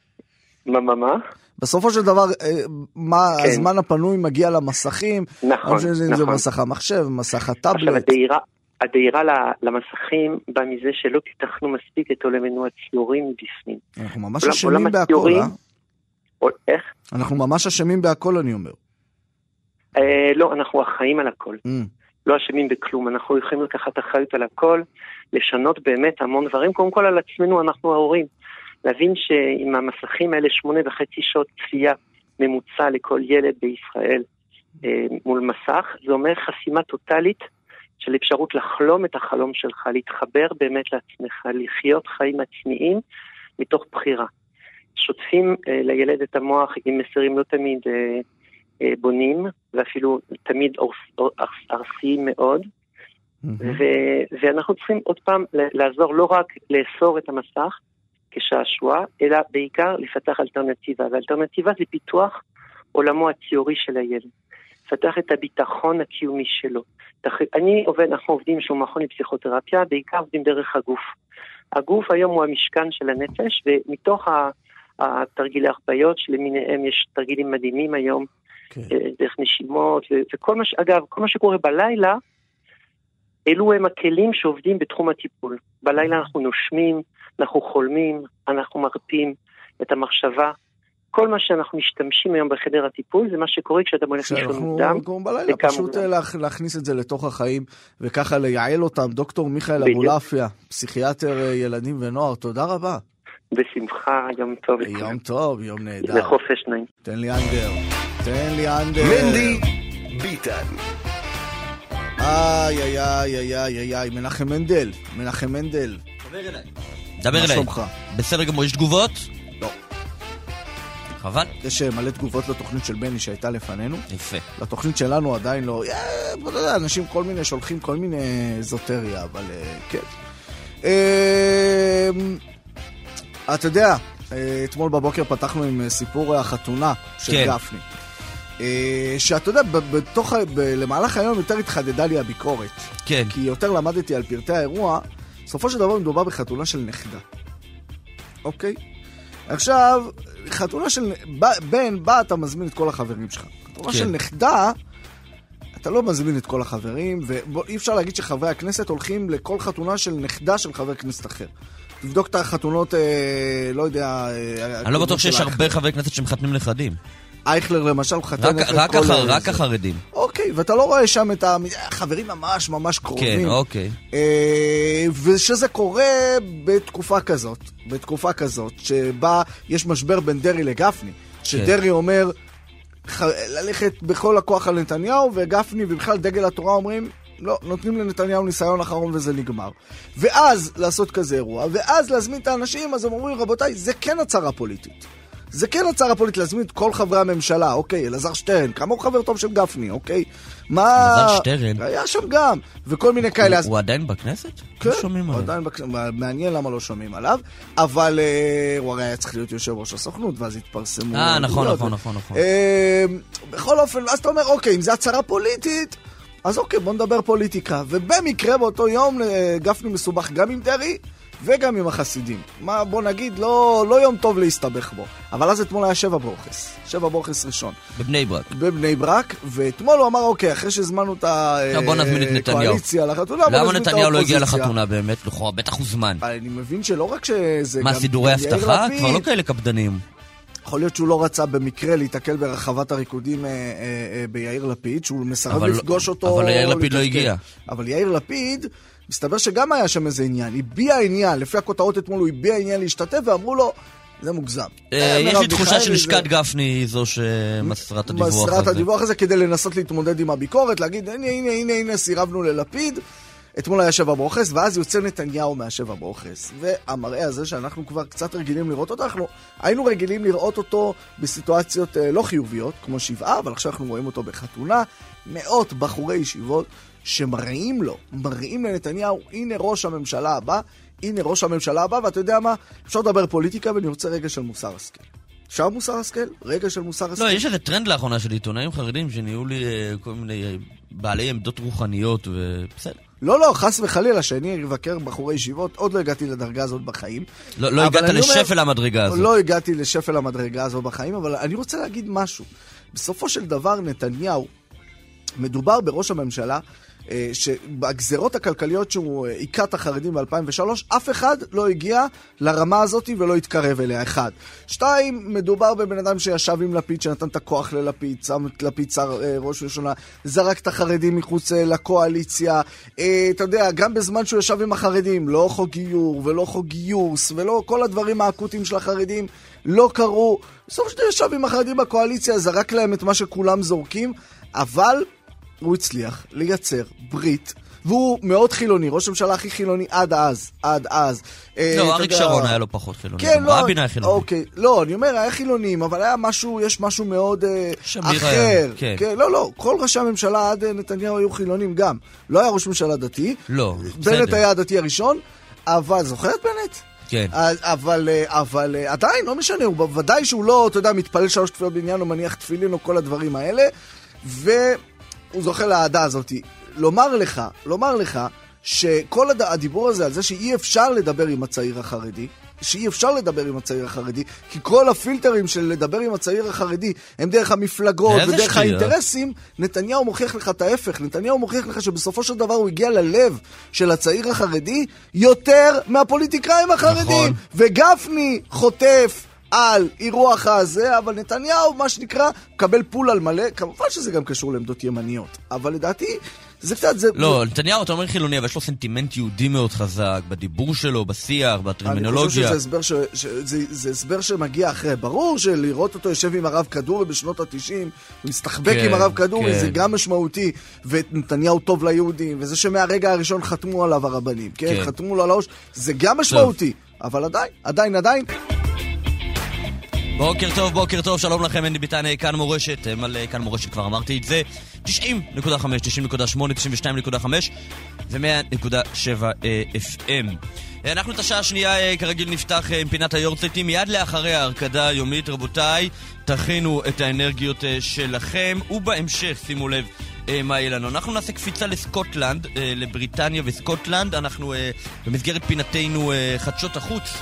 מה, מה, מה? בסופו של דבר, אה, מה, כן. הזמן הפנוי מגיע למסכים. נכון, נכון. זה מסך המחשב, מסך הטאבלט. עכשיו, הדהירה, הדהירה למסכים בא מזה שלא פיתחנו מספיק את עולמנו הציורים מבפנים. אנחנו ממש אשמים בהכל, אה? איך? אנחנו ממש אשמים בהכל, אני אומר. אה, לא, אנחנו אחראים על הכל. Mm. לא אשמים בכלום, אנחנו יכולים לקחת אחריות על הכל, לשנות באמת המון דברים, קודם כל על עצמנו אנחנו ההורים. להבין שעם המסכים האלה שמונה וחצי שעות צפייה ממוצע לכל ילד בישראל אה, מול מסך, זה אומר חסימה טוטאלית של אפשרות לחלום את החלום שלך, להתחבר באמת לעצמך, לחיות חיים עצמיים מתוך בחירה. שוטפים אה, לילד את המוח עם מסרים לא תמיד אה, בונים, ואפילו תמיד ארסיים מאוד. ו- ואנחנו צריכים עוד פעם לעזור לא רק לאסור את המסך, כשעשוע, אלא בעיקר לפתח אלטרנטיבה, ואלטרנטיבה זה פיתוח עולמו הציורי של הילד. לפתח את הביטחון הקיומי שלו. אני עובד, אנחנו עובדים, לנו מכון לפסיכותרפיה, בעיקר עובדים דרך הגוף. הגוף היום הוא המשכן של הנפש, ומתוך התרגילי החוויות שלמיניהם יש תרגילים מדהימים היום, כן. אה, דרך נשימות, וכל מה ש... אגב, כל מה שקורה בלילה, אלו הם הכלים שעובדים בתחום הטיפול. בלילה אנחנו נושמים, אנחנו חולמים, אנחנו מרפים את המחשבה. כל מה שאנחנו משתמשים היום בחדר הטיפול זה מה שקורה כשאתה הולך לישון מוקדם. אנחנו בלילה, פשוט לה, להכניס את זה לתוך החיים וככה לייעל אותם. דוקטור מיכאל אבולעפיה, פסיכיאטר אה, ילדים ונוער, תודה רבה. בשמחה, יום טוב. יום טוב, יום נהדר. לחופש נעים. תן לי אנדר, תן לי אנדר. מנדי ביטן. איי, איי, איי, איי, איי, איי, מנחם מנדל, מנחם מנדל. דבר אליי. דבר אליי. מה שלומך? בסדר גמור, יש תגובות? לא. חבל. יש אה, מלא תגובות לתוכנית של בני שהייתה לפנינו. יפה. לתוכנית שלנו עדיין לא... יודע, אנשים כל מיני שולחים כל מיני אזוטריה, אבל אה, כן. אמ, אתה יודע, אה, אתמול בבוקר פתחנו עם סיפור החתונה של כן. גפני. שאתה יודע, בתוך, למהלך היום יותר התחדדה לי הביקורת. כן. כי יותר למדתי על פרטי האירוע. בסופו של דבר מדובר בחתונה של נכדה. אוקיי? עכשיו, חתונה של בן, בא, אתה מזמין את כל החברים שלך. חתונה כן. של נכדה, אתה לא מזמין את כל החברים, ואי אפשר להגיד שחברי הכנסת הולכים לכל חתונה של נכדה של חבר כנסת אחר. תבדוק את החתונות, אה, לא יודע... אה, אני לא בטוח שיש הרבה חברי כנסת שמחתנים נכדים. אייכלר למשל, חתן רק, רק, כל... רק החרדים. אוקיי, ואתה לא רואה שם את החברים ממש ממש קרובים. כן, אוקיי. אה, ושזה קורה בתקופה כזאת, בתקופה כזאת, שבה יש משבר בין דרעי לגפני. שדרעי כן. אומר ללכת בכל הכוח על נתניהו, וגפני ובכלל דגל התורה אומרים, לא, נותנים לנתניהו ניסיון אחרון וזה נגמר. ואז לעשות כזה אירוע, ואז להזמין את האנשים, אז הם אומרים, רבותיי, זה כן הצהרה פוליטית. זה כן הצהרה פוליטית להזמין את כל חברי הממשלה, אוקיי, אלעזר שטרן, כמה הוא חבר טוב של גפני, אוקיי? מה... אלעזר שטרן. היה שם גם, וכל מיני כאלה. הוא, הוא עדיין בכנסת? כן, לא שומעים הוא עדיין בכנסת, מעניין למה לא שומעים עליו, אבל אה, הוא הרי היה צריך להיות יושב ראש הסוכנות, ואז התפרסמו... אה, נכון, נכון, נכון, נכון. אה, בכל אופן, אז אתה אומר, אוקיי, אם זו הצהרה פוליטית... אז אוקיי, בוא נדבר פוליטיקה. ובמקרה באותו יום אה, גפני מסובך גם עם דרעי, וגם עם החסידים. מה, בוא נגיד, לא, לא יום טוב להסתבך בו. אבל אז אתמול היה שבע בורכס. שבע בורכס ראשון. בבני ברק. בבני ברק, ואתמול הוא אמר, אוקיי, אחרי שהזמנו את הקואליציה לחתונה, למה נתניהו לא הגיע לחתונה באמת? לכאורה, בטח הוא זמן. אני מבין שלא רק שזה... מה, סידורי אבטחה? כבר לא כאלה קפדניים. יכול להיות שהוא לא רצה במקרה להתקל ברחבת הריקודים אה, אה, אה, ביאיר לפיד, שהוא מסרב לפגוש אותו. אבל יאיר לפיד לא הגיע. אבל יאיר לפיד... מסתבר שגם היה שם איזה עניין, הביע עניין, לפי הכותרות אתמול הוא הביע עניין להשתתף ואמרו לו, זה מוגזם. אה, אה, יש לי תחושה שלשכת גפני היא זו שמסרה את הדיווח הזה. מסרה את הדיווח הזה כדי לנסות להתמודד עם הביקורת, להגיד הנה הנה הנה הנה סירבנו ללפיד. אתמול היה שבע ברוכס, ואז יוצא נתניהו מהשבע ברוכס. והמראה הזה שאנחנו כבר קצת רגילים לראות אותו, אנחנו היינו רגילים לראות אותו בסיטואציות אה, לא חיוביות, כמו שבעה, אבל עכשיו אנחנו רואים אותו בחתונה. מאות בחורי ישיבות שמראים לו, מראים לנתניהו, הנה ראש הממשלה הבא, הנה ראש הממשלה הבא, ואתה יודע מה? אפשר לדבר פוליטיקה ואני רוצה רגע של מוסר השכל. אפשר מוסר השכל? רגע של מוסר השכל? לא, יש איזה טרנד לאחרונה של עיתונאים חרדים שנהיו לי אה, כל מיני אה, בעלי עמדות רוחניות ובסדר. לא, לא, חס וחלילה שאני אבקר בחורי ישיבות, עוד לא הגעתי לדרגה הזאת בחיים. לא, לא הגעת לשפל אומר, המדרגה הזאת. לא הגעתי לשפל המדרגה הזאת בחיים, אבל אני רוצה להגיד משהו. בסופו של דבר, נתניהו, מדובר בראש הממשלה שבגזרות הכלכליות שהוא אה, היכה את החרדים ב-2003, אף אחד לא הגיע לרמה הזאת ולא התקרב אליה, אחד. שתיים, מדובר בבן אדם שישב עם לפיד, שנתן את הכוח ללפיד, שם את לפיד שר אה, ראש ראשונה, זרק את החרדים מחוץ לקואליציה. אתה יודע, גם בזמן שהוא ישב עם החרדים, לא חוק גיור ולא חוק גיוס ולא כל הדברים האקוטיים של החרדים לא קרו. בסוף שאתה ישב עם החרדים בקואליציה, זרק להם את מה שכולם זורקים, אבל הוא הצליח לייצר ברית. והוא מאוד חילוני, ראש הממשלה הכי חילוני עד אז, עד אז. אה, לא, אריק שרון היה לו פחות חילוני, כן, לא, רבין היה חילוני. אוקיי, לא, אני אומר, היה חילונים, אבל היה משהו, יש משהו מאוד אה, אחר. היה, כן. כן. לא, לא, כל ראשי הממשלה עד אה, נתניהו היו חילונים גם. לא היה ראש ממשלה דתי. לא, בסדר. בנט היה הדתי הראשון, אבל זוכר את בנט? כן. אבל, אבל עדיין, לא משנה, הוא בוודאי שהוא לא, אתה יודע, מתפלל שלוש תפילות בעניין, הוא מניח תפילין או כל הדברים האלה, והוא זוכה לאהדה הזאת. לומר לך, לומר לך, שכל הד... הדיבור הזה על זה שאי אפשר לדבר עם הצעיר החרדי, שאי אפשר לדבר עם הצעיר החרדי, כי כל הפילטרים של לדבר עם הצעיר החרדי הם דרך המפלגות ודרך שטויות. האינטרסים, נתניהו מוכיח לך את ההפך. נתניהו מוכיח לך שבסופו של דבר הוא הגיע ללב של הצעיר החרדי יותר מהפוליטיקאים החרדים. נכון. וגפני חוטף על אירוח הזה, אבל נתניהו, מה שנקרא, מקבל פול על מלא. כמובן שזה גם קשור לעמדות ימניות, אבל לדעתי, זה קצת... זה... לא, נתניהו, אתה אומר חילוני, אבל יש לו סנטימנט יהודי מאוד חזק, בדיבור שלו, בשיח, אני חושב בטרמינולוגיה. שזה הסבר, ש... ש... זה, זה הסבר שמגיע אחרי. ברור שלראות אותו יושב עם הרב כדורי בשנות ה-90, מסתחבק כן, עם הרב כדורי, כן. זה גם משמעותי. ונתניהו טוב ליהודים, וזה שמהרגע הראשון חתמו עליו הרבנים, כן? כן. חתמו לו על הראש, זה גם משמעותי. אבל עדיין, עדיין, עדיין, בוקר טוב, בוקר טוב, שלום לכם, הנדי ביטן, אה, כאן מורשת, אה, כאן מורשת, כבר אמרתי את זה, 90.5, 90.8, 92.5 ו-100.7 אה, FM. אנחנו את השעה השנייה אה, כרגיל נפתח אה, עם פינת היורצייטים, מיד לאחרי ההרקדה היומית, רבותיי, תכינו את האנרגיות שלכם, ובהמשך, שימו לב, מה יהיה לנו. אנחנו נעשה קפיצה לסקוטלנד, לבריטניה וסקוטלנד, אנחנו במסגרת פינתנו חדשות החוץ.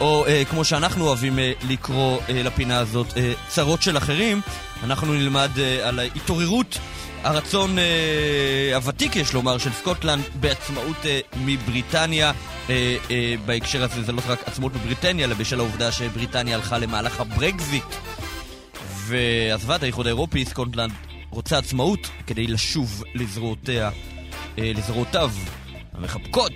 או אה, כמו שאנחנו אוהבים אה, לקרוא אה, לפינה הזאת, אה, צרות של אחרים, אנחנו נלמד אה, על התעוררות הרצון אה, הוותיק, יש לומר, של סקוטלנד בעצמאות אה, מבריטניה. אה, אה, בהקשר הזה זה לא רק עצמאות מבריטניה, אלא בשל העובדה שבריטניה הלכה למהלך הברקזיט ועזבה את האיחוד האירופי, סקוטלנד רוצה עצמאות כדי לשוב לזרועותיה, אה, לזרועותיו המחבקות,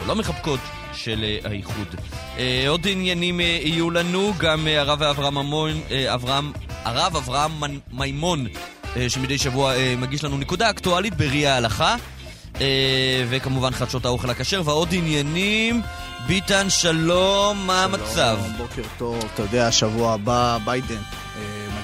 או לא מחבקות, של אה, האיחוד. אה, עוד עניינים אה, יהיו לנו, גם הרב אברהם ממון, אברהם, הרב אברהם מימון, שמדי שבוע מגיש לנו נקודה אקטואלית בראי ההלכה. וכמובן חדשות האוכל הכשר, ועוד עניינים. ביטן, שלום, מה המצב? שלום, בוקר טוב, אתה יודע, השבוע הבא ביידן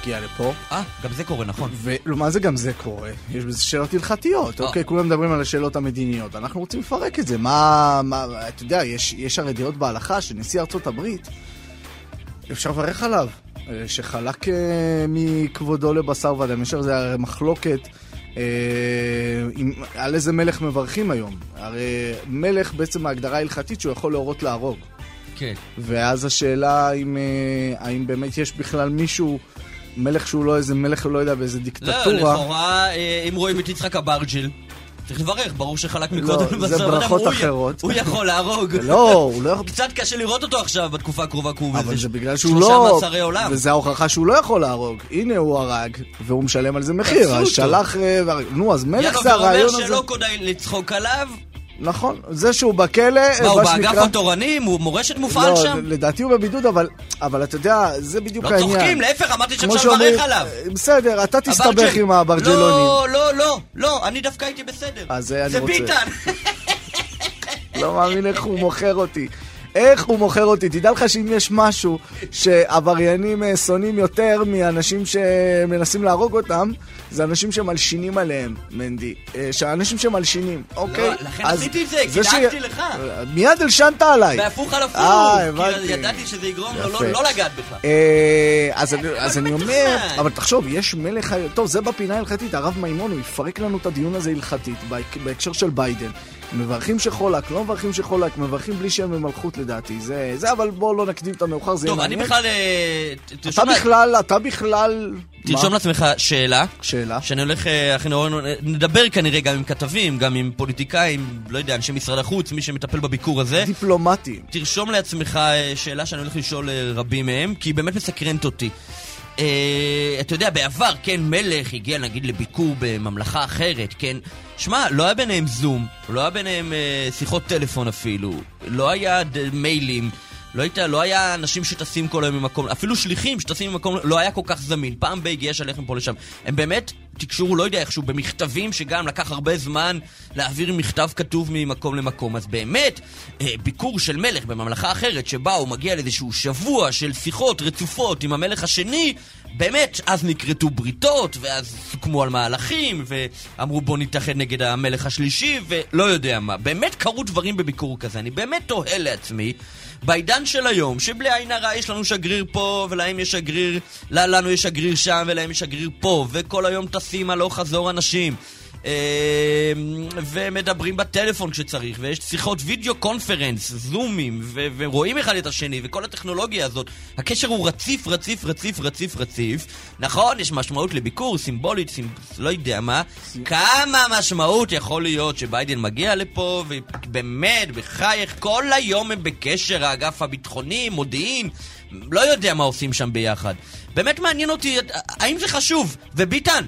מגיע לפה. אה, גם זה קורה, נכון. ומה זה גם זה קורה? יש בזה שאלות הלכתיות, אה. אוקיי? כולם מדברים על השאלות המדיניות. אנחנו רוצים לפרק את זה. מה, מה אתה יודע, יש, יש הרי דעות בהלכה שנשיא ארצות הברית, אפשר לברך עליו, אה, שחלק אה, מכבודו לבשר ודם. יש על זה הרי מחלוקת. עם, על איזה מלך מברכים היום. הרי מלך בעצם ההגדרה ההלכתית שהוא יכול להורות להרוג. כן. ואז השאלה אה, האם באמת יש בכלל מישהו, מלך שהוא לא איזה מלך, לא יודע, באיזה לא, דיקטטורה. לכאורה, אה, אם רואים את יצחק אברג'יל, צריך לברך, ברור שחלק לא, מקודם זה בשר ודם, ברכות הוא אחרות. הוא יכול להרוג. לא, הוא לא יכול... קצת קשה לראות אותו עכשיו בתקופה הקרובה, כי הוא אבל זה בגלל שהוא שלושה לא... מאסרי עולם. וזה ההוכחה שהוא לא יכול להרוג. הנה הוא הרג, והוא משלם על זה מחיר. אותו. שלח... אה. נו, אז מלך זה הרעיון הזה. שלא כדאי לצחוק עליו. נכון. זה שהוא בכלא, מה, הוא באגף התורנים? הוא מורשת מופעל לא, שם? לדעתי הוא בבידוד, אבל, אבל אתה יודע, זה בדיוק לא העניין. צוחקים, להפך, אמרתי שאפשר לברך עליו. בסדר, אתה תסתבך. עם האברג'לונים. לא, לא, לא, לא, אני דווקא הייתי בסדר. אז זה אני זה רוצה. ביטן. לא מאמין איך הוא מוכר אותי. איך הוא מוכר אותי? תדע לך שאם יש משהו שעבריינים אה, שונאים יותר מאנשים שמנסים להרוג אותם, זה אנשים שמלשינים עליהם, מנדי. אה, שאנשים שמלשינים, אוקיי? לא, לכן אז עשיתי את זה, כי ש- דאגתי לך. מיד הלשנת עליי. בהפוך על הפוך. אה, הבנתי. כי ידעתי שזה יגרום לו. לא- לא לגעת בך. אה, אז אני- אז אני באמת אומר. אבל תחשוב, יש מלך, טוב, זה בפינה ההלכתית, הרב מימון, הוא יפרק לנו את הדיון הזה הלכתית, בהק- בהקשר של ביידן. מברכים שחולק, לא מברכים שחולק, מברכים בלי שם ומלכות לדעתי. זה, זה, אבל בואו לא נקדים את המאוחר, זה יהיה טוב, אני מעניין. בכלל... אה, ת- אתה תרשום לה- בכלל, אתה בכלל... תרשום מה? לעצמך שאלה. שאלה. שאני הולך, אה, אחרי נורא, נדבר כנראה גם עם כתבים, גם עם פוליטיקאים, לא יודע, אנשי משרד החוץ, מי שמטפל בביקור הזה. דיפלומטיים. תרשום לעצמך אה, שאלה שאני הולך לשאול אה, רבים מהם, כי היא באמת מסקרנת אותי. אה, אתה יודע, בעבר, כן, מלך הגיע נגיד לביקור בממלכה אחרת, כן? שמע, לא היה ביניהם זום, לא היה ביניהם אה, שיחות טלפון אפילו, לא היה מיילים. לא, היית, לא היה אנשים שטסים כל היום ממקום, אפילו שליחים שטסים ממקום, לא היה כל כך זמין. פעם ב- הגיע שליח מפה לשם. הם באמת תקשורו, לא יודע איכשהו, במכתבים שגם לקח הרבה זמן להעביר מכתב כתוב ממקום למקום. אז באמת, אה, ביקור של מלך בממלכה אחרת, שבה הוא מגיע לאיזשהו שבוע של שיחות רצופות עם המלך השני, באמת, אז נכרתו בריתות, ואז סוכמו על מהלכים, ואמרו בוא נתאחד נגד המלך השלישי, ולא יודע מה. באמת קרו דברים בביקור כזה. אני באמת תוהה לעצמי, בעידן של היום, שבלי עין הרע יש לנו שגריר פה, ולהם יש שגריר, לנו יש שגריר שם, ולהם יש שגריר פה, וכל היום טסים הלוך חזור אנשים. אה, ומדברים בטלפון כשצריך, ויש שיחות וידאו קונפרנס, זומים, ו- ורואים אחד את השני, וכל הטכנולוגיה הזאת. הקשר הוא רציף, רציף, רציף, רציף, רציף. נכון, יש משמעות לביקור, סימבולית, סימב... לא יודע מה. כמה משמעות יכול להיות שביידן מגיע לפה, ובאמת, בחייך, כל היום הם בקשר, האגף הביטחוני, מודיעין, לא יודע מה עושים שם ביחד. באמת מעניין אותי, האם זה חשוב? וביטן,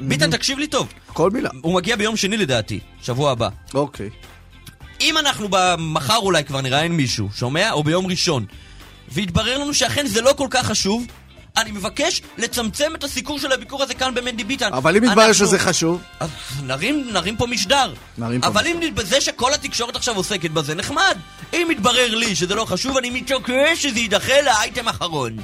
ביטן, תקשיב לי טוב. כל מילה. הוא מגיע ביום שני לדעתי, שבוע הבא. אוקיי. אם אנחנו מחר אולי כבר נראיין מישהו, שומע? או ביום ראשון, ויתברר לנו שאכן זה לא כל כך חשוב, אני מבקש לצמצם את הסיקור של הביקור הזה כאן במנדי ביטן. אבל אם יתברר אנחנו... שזה חשוב... אז נרים, נרים פה משדר. נרים פה אבל משדר. אם בזה שכל התקשורת עכשיו עוסקת בזה, נחמד. אם יתברר לי שזה לא חשוב, אני מתעקש שזה יידחה לאייטם אחרון.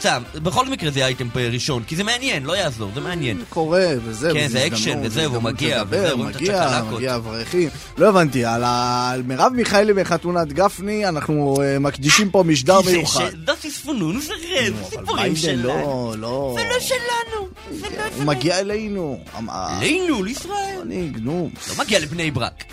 סתם, בכל מקרה זה אייטם ראשון, כי זה מעניין, לא יעזור, זה מעניין. קורה, וזהו. כן, זה אקשן, וזהו, הוא מגיע, וזהו, רואים את הצ'קלקות. מגיע, אברכים. לא הבנתי, על מרב מיכאלי בחתונת גפני, אנחנו אה, מקדישים פה משדר מיוחד. זה ספוננו זה רב, סיפורים שלנו. לא, לא. זה לא שלנו. לא הוא מגיע אלינו. אלינו, לישראל. אני, נו. לא מגיע לבני ברק.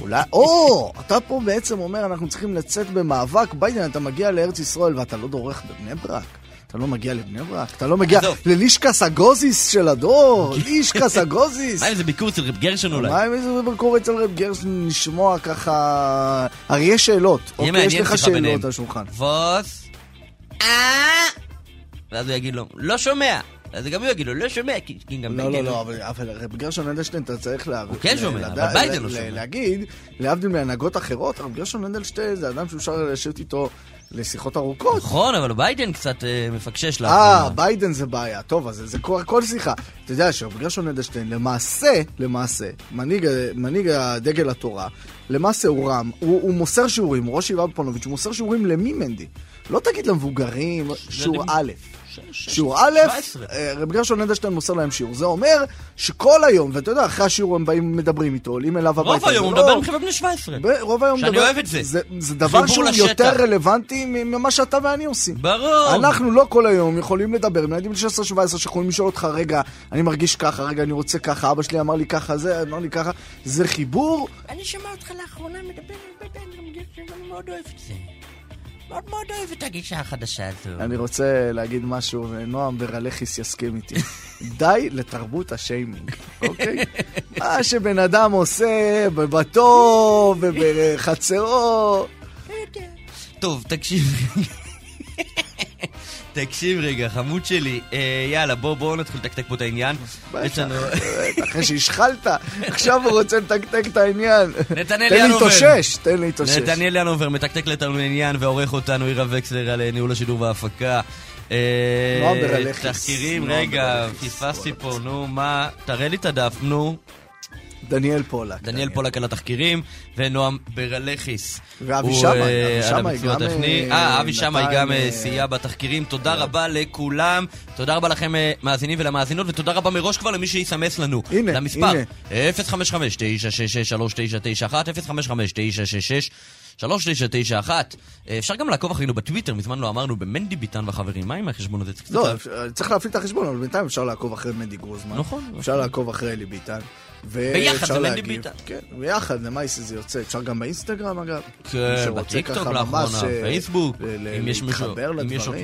אולי, או, אתה פה בעצם אומר, אנחנו צריכים לצאת במאבק. ביידן, אתה מגיע לארץ ישראל ואתה לא דורך בבני ברק. אתה לא מגיע לבני ברק? אתה לא מגיע ללישקס הגוזיס של הדור? לישקס הגוזיס? מה אם זה ביקור אצל רב גרשון אולי? מה אם זה ביקור אצל רב גרשון לשמוע ככה... הרי יש שאלות. אוקיי, יש לך שאלות על השולחן. ווס? אה? ואז הוא יגיד לו, לא שומע. אז גם הוא יגיד לו, לא שומע, כי גם לא, לא, לא, אבל רב גרשון אדלשטיין, אתה צריך להבין. הוא כן שומע, אבל ביידן לא שומע. להגיד, להבדיל מהנהגות אחרות, רב גרשון אדלשטיין זה אדם שאפשר לשבת איתו לשיחות ארוכות. נכון, אבל ביידן קצת אה, מפקשש לאחרונה. אה, ביידן זה בעיה. טוב, אז זה כבר כל שיחה. אתה יודע שרב גרשון אדלשטיין, למעשה, למעשה, מנהיג, מנהיג דגל התורה, למעשה הוא רם, הוא, הוא מוסר שיעורים, ראש ישיבת פוניבז', הוא מוסר שיעורים למי מנדי? לא תגיד למבוגרים, שיעור א'. שיעור א', רב גרשון אדלשטיין מוסר להם שיעור. זה אומר שכל היום, ואתה יודע, אחרי השיעור הם באים מדברים איתו, עולים אליו הביתה. רוב היום הוא מדבר עם חבר'ה בני 17. רוב היום מדבר... שאני אוהב את זה. זה דבר שהוא יותר רלוונטי ממה שאתה ואני עושים. ברור. אנחנו לא כל היום יכולים לדבר עם ילדים בני 16-17 שיכולים לשאול אותך, רגע, אני מרגיש ככה, רגע, אני רוצה ככה, אבא שלי אמר לי ככה, זה, אמר לי ככה. זה חיבור. אני שומע אותך לאחרונה מדבר עם בטן, אני מאוד אוהב את זה. מאוד מאוד אוהב את הגישה החדשה הזו. אני רוצה להגיד משהו, ונועם ברלכיס יסכים איתי. די לתרבות השיימינג, אוקיי? מה שבן אדם עושה בביתו ובחצרו. טוב, תקשיב. תקשיב רגע, חמוד שלי, אה, יאללה, בוא, בוא נתחיל לתקתק פה את העניין. יש לנו... אחרי שהשחלת, עכשיו הוא רוצה לתקתק את העניין. נתנאל ינובר. תן להתאושש, תן להתאושש. נתנאל ינובר מתקתק לנו עניין ועורך אותנו עירה וקסלר על ניהול השידור וההפקה. ברלכיס. תחקירים, רגע, פספסתי פה, נו, מה? תראה לי את הדף, נו. דניאל פולק. דניאל פולק על התחקירים, ונועם ברלכיס. ואבי שמאי, אבי שמאי גם... אה, אבי שמאי גם סייע בתחקירים. תודה רבה לכולם. תודה רבה לכם מאזינים ולמאזינות, ותודה רבה מראש כבר למי שיסמס לנו. הנה, למספר 055-966-3991, 055-966... אפשר גם לעקוב אחרינו בטוויטר, מזמן לא אמרנו במנדי ביטן והחברים. מה עם החשבון הזה? לא, צריך להפעיל את החשבון, אבל בינתיים אפשר לעקוב אחרי מנדי גרוזמן. נכון. אפשר לעקוב אחרי אלי ביטן. ביחד זה מנדי ביטן. כן, ביחד, למעשה זה יוצא. אפשר גם באינסטגרם אגב. כן, בטיקטוק לאחרונה, אה, פייסבוק, אם יש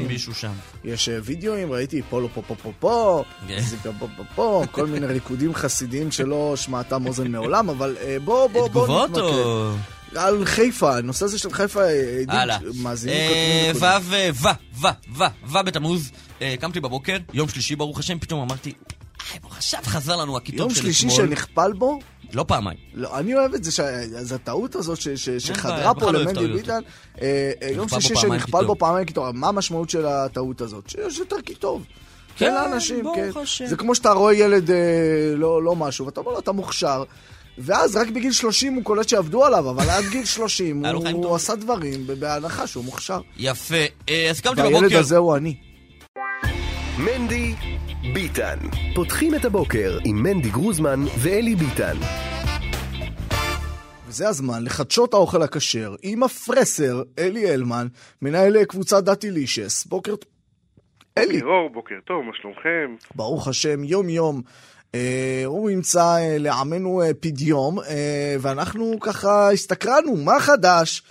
מישהו שם. יש אה, וידאוים, ראיתי פולו פה פה פה פה, זה גם פה פה פה, כל מיני ריקודים חסידיים שלא שמעתם אוזן מעולם, אבל אה, בוא בוא בוא נתמקד. על חיפה, הנושא הזה של חיפה, מאזינים כותבים נקודים. ו, ו, ו, ו, ו בתמוז, קמתי בבוקר, יום שלישי ברוך השם, פתאום אמרתי, עכשיו חזר לנו הכיתוב של אתמול. יום שלישי שנכפל בו? לא פעמיים. לא, אני אוהב את זה, אז הטעות הזאת שחדרה פה לא למנדי ביטן, אה, אה, יום שלישי שנכפל בו פעמיים כיתוב, מה המשמעות של הטעות הזאת? שיש יותר כיתוב. כן, לאנשים, כן. זה כמו שאתה רואה ילד אה, לא, לא משהו, ואתה אומר לו, אתה מוכשר. ואז רק בגיל 30 הוא קולט שעבדו עליו, אבל עד גיל 30 היה לו הוא, הוא. עשה דברים בהנחה שהוא מוכשר. יפה. אה, אז קמתי והילד בבוקר... הזה הוא אני. מנדי ביטן. פותחים את הבוקר עם מנדי גרוזמן ואלי ביטן. וזה הזמן לחדשות האוכל הכשר עם הפרסר אלי הלמן, מנהל קבוצת דאטילישס. בוקר טוב. אלי, בוקר אור, בוקר טוב, מה שלומכם? ברוך השם, יום-יום. אה, הוא ימצא אה, לעמנו אה, פדיום, אה, ואנחנו ככה הסתקרנו, מה חדש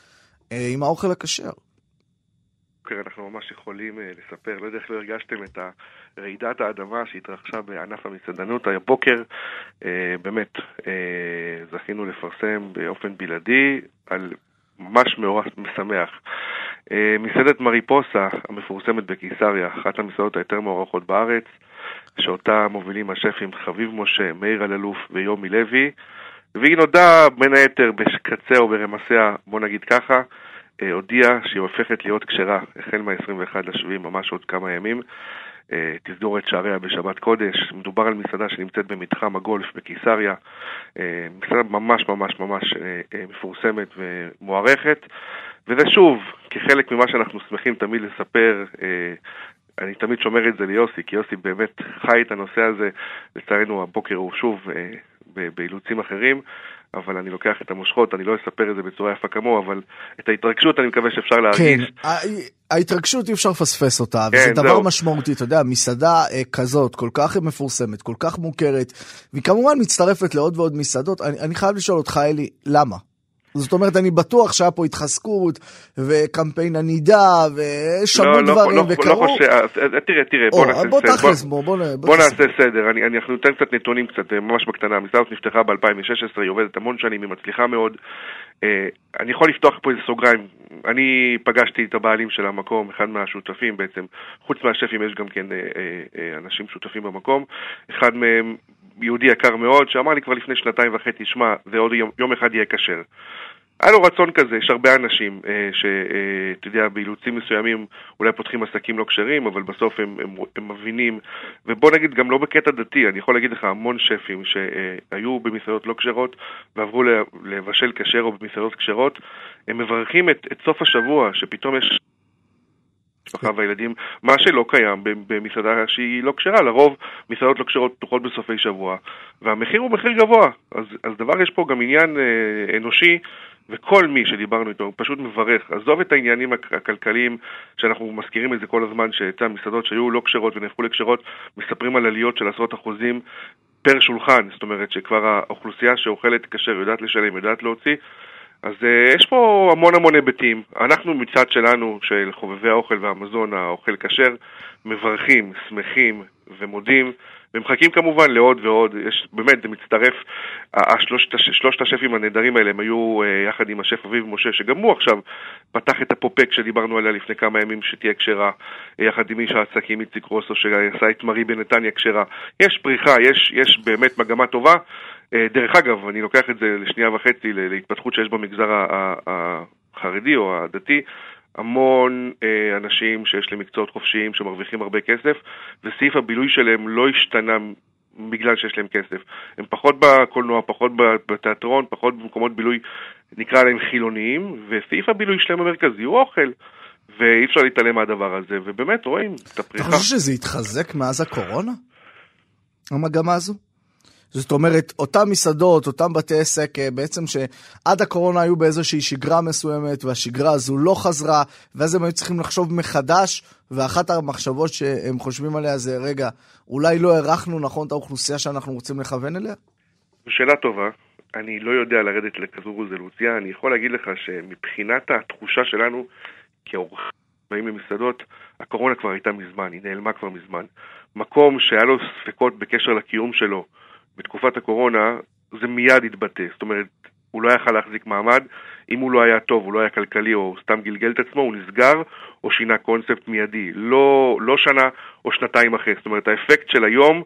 אה, עם האוכל הכשר? בוקר אנחנו ממש יכולים אה, לספר, לא יודע איך לא הרגשתם את רעידת האדמה שהתרחשה בענף המסעדנות הבוקר. אה, באמת, אה, זכינו לפרסם באופן בלעדי על ממש מאורע משמח. אה, מסעדת מריפוסה המפורסמת בקיסריה, אחת המסעדות היותר מוערכות בארץ, שאותה מובילים השפים חביב משה, מאיר אלאלוף ויומי לוי, והיא נודעה בין היתר בקצה או ברמסיה, בוא נגיד ככה, אה, הודיעה שהיא הופכת להיות כשרה החל מה-21 לשביעי, ממש עוד כמה ימים. אה, תסגור את שעריה בשבת קודש. מדובר על מסעדה שנמצאת במתחם הגולף בקיסריה. אה, מסעדה ממש ממש ממש מפורסמת ומוערכת. וזה שוב, כחלק ממה שאנחנו שמחים תמיד לספר, אני תמיד שומר את זה ליוסי, כי יוסי באמת חי את הנושא הזה. לצערנו הבוקר הוא שוב אה, באילוצים אחרים. אבל אני לוקח את המושכות, אני לא אספר את זה בצורה יפה כמוהו, אבל את ההתרגשות אני מקווה שאפשר כן, להרגיש. ה- ההתרגשות אי אפשר לפספס אותה, כן, וזה דבר זהו. משמעותי, אתה יודע, מסעדה אה, כזאת, כל כך מפורסמת, כל כך מוכרת, והיא כמובן מצטרפת לעוד ועוד מסעדות. אני, אני חייב לשאול אותך, אלי, למה? זאת אומרת, אני בטוח שהיה פה התחזקות, וקמפיין ענידה, ושמעו לא, לא, דברים, לא, וקראו... לא חושב, אז, אז, תראה, תראה, בוא או, נעשה בוא סדר. בוא, בוא, בוא, בוא תסביר. נעשה סדר, אני, אני, אנחנו ניתן קצת נתונים קצת, אה, ממש בקטנה. המסעדה הזאת נפתחה ב-2016, היא עובדת המון שנים, היא מצליחה מאוד. אה, אני יכול לפתוח פה איזה סוגריים. אני פגשתי את הבעלים של המקום, אחד מהשותפים בעצם. חוץ מהשפים יש גם כן אה, אה, אה, אנשים שותפים במקום. אחד מהם יהודי יקר מאוד, שאמר לי כבר לפני שנתיים וחצי, שמע, זה עוד יום, יום אחד יהיה כשר. היה לו רצון כזה, יש הרבה אנשים אה, שאתה יודע, באילוצים מסוימים אולי פותחים עסקים לא כשרים, אבל בסוף הם, הם, הם מבינים, ובוא נגיד גם לא בקטע דתי, אני יכול להגיד לך המון שפים שהיו במסעדות לא כשרות ועברו לבשל כשר או במסעדות כשרות, הם מברכים את, את סוף השבוע, שפתאום יש משפחה והילדים, מה שלא קיים במסעדה שהיא לא כשרה, לרוב מסעדות לא כשרות פתוחות בסופי שבוע, והמחיר הוא מחיר גבוה, אז, אז דבר יש פה גם עניין אה, אנושי, וכל מי שדיברנו איתו הוא פשוט מברך. עזוב את העניינים הכ- הכלכליים, שאנחנו מזכירים את זה כל הזמן, שאצל המסעדות שהיו לא כשרות ונהפכו לכשרות, מספרים על עליות של עשרות אחוזים פר שולחן, זאת אומרת שכבר האוכלוסייה שאוכלת כשר יודעת לשלם, יודעת להוציא, אז uh, יש פה המון המון היבטים. אנחנו מצד שלנו, של חובבי האוכל והמזון, האוכל כשר, מברכים, שמחים ומודים, ומחכים כמובן לעוד ועוד. יש, באמת, זה מצטרף, השלושת, הש- שלושת השפים הנהדרים האלה, הם היו uh, יחד עם השף אביב משה, שגם הוא עכשיו פתח את הפופק שדיברנו עליה לפני כמה ימים, שתהיה כשרה, יחד עם איש העסקים איציק רוסו, שעשה את מרי בנתניה כשרה. יש פריחה, יש, יש באמת מגמה טובה. אה, דרך אגב, אני לוקח את זה לשנייה וחצי להתפתחות שיש במגזר החרדי או הדתי, המון אה, אנשים שיש להם מקצועות חופשיים שמרוויחים הרבה כסף, וסעיף הבילוי שלהם לא השתנה בגלל שיש להם כסף. הם פחות בקולנוע, פחות בתיאטרון, פחות במקומות בילוי, נקרא להם חילוניים, וסעיף הבילוי שלהם המרכזי הוא אוכל. ואי אפשר להתעלם מהדבר הזה, ובאמת רואים את אתה הפריחה. חושב שזה התחזק מאז הקורונה? המגמה הזו? זאת אומרת, אותם מסעדות, אותם בתי עסק, אה, בעצם שעד הקורונה היו באיזושהי שגרה מסוימת, והשגרה הזו לא חזרה, ואז הם היו צריכים לחשוב מחדש, ואחת המחשבות שהם חושבים עליה זה, רגע, אולי לא הערכנו נכון את האוכלוסייה שאנחנו רוצים לכוון אליה? שאלה טובה. אני לא יודע לרדת לכזו רזולוציה. אני יכול להגיד לך שמבחינת התחושה שלנו כאורחים באים למסעדות, הקורונה כבר הייתה מזמן, היא נעלמה כבר מזמן. מקום שהיה לו ספקות בקשר לקיום שלו בתקופת הקורונה, זה מיד התבטא. זאת אומרת, הוא לא יכל להחזיק מעמד, אם הוא לא היה טוב, הוא לא היה כלכלי או סתם גלגל את עצמו, הוא נסגר או שינה קונספט מיידי. לא, לא שנה או שנתיים אחרי. זאת אומרת, האפקט של היום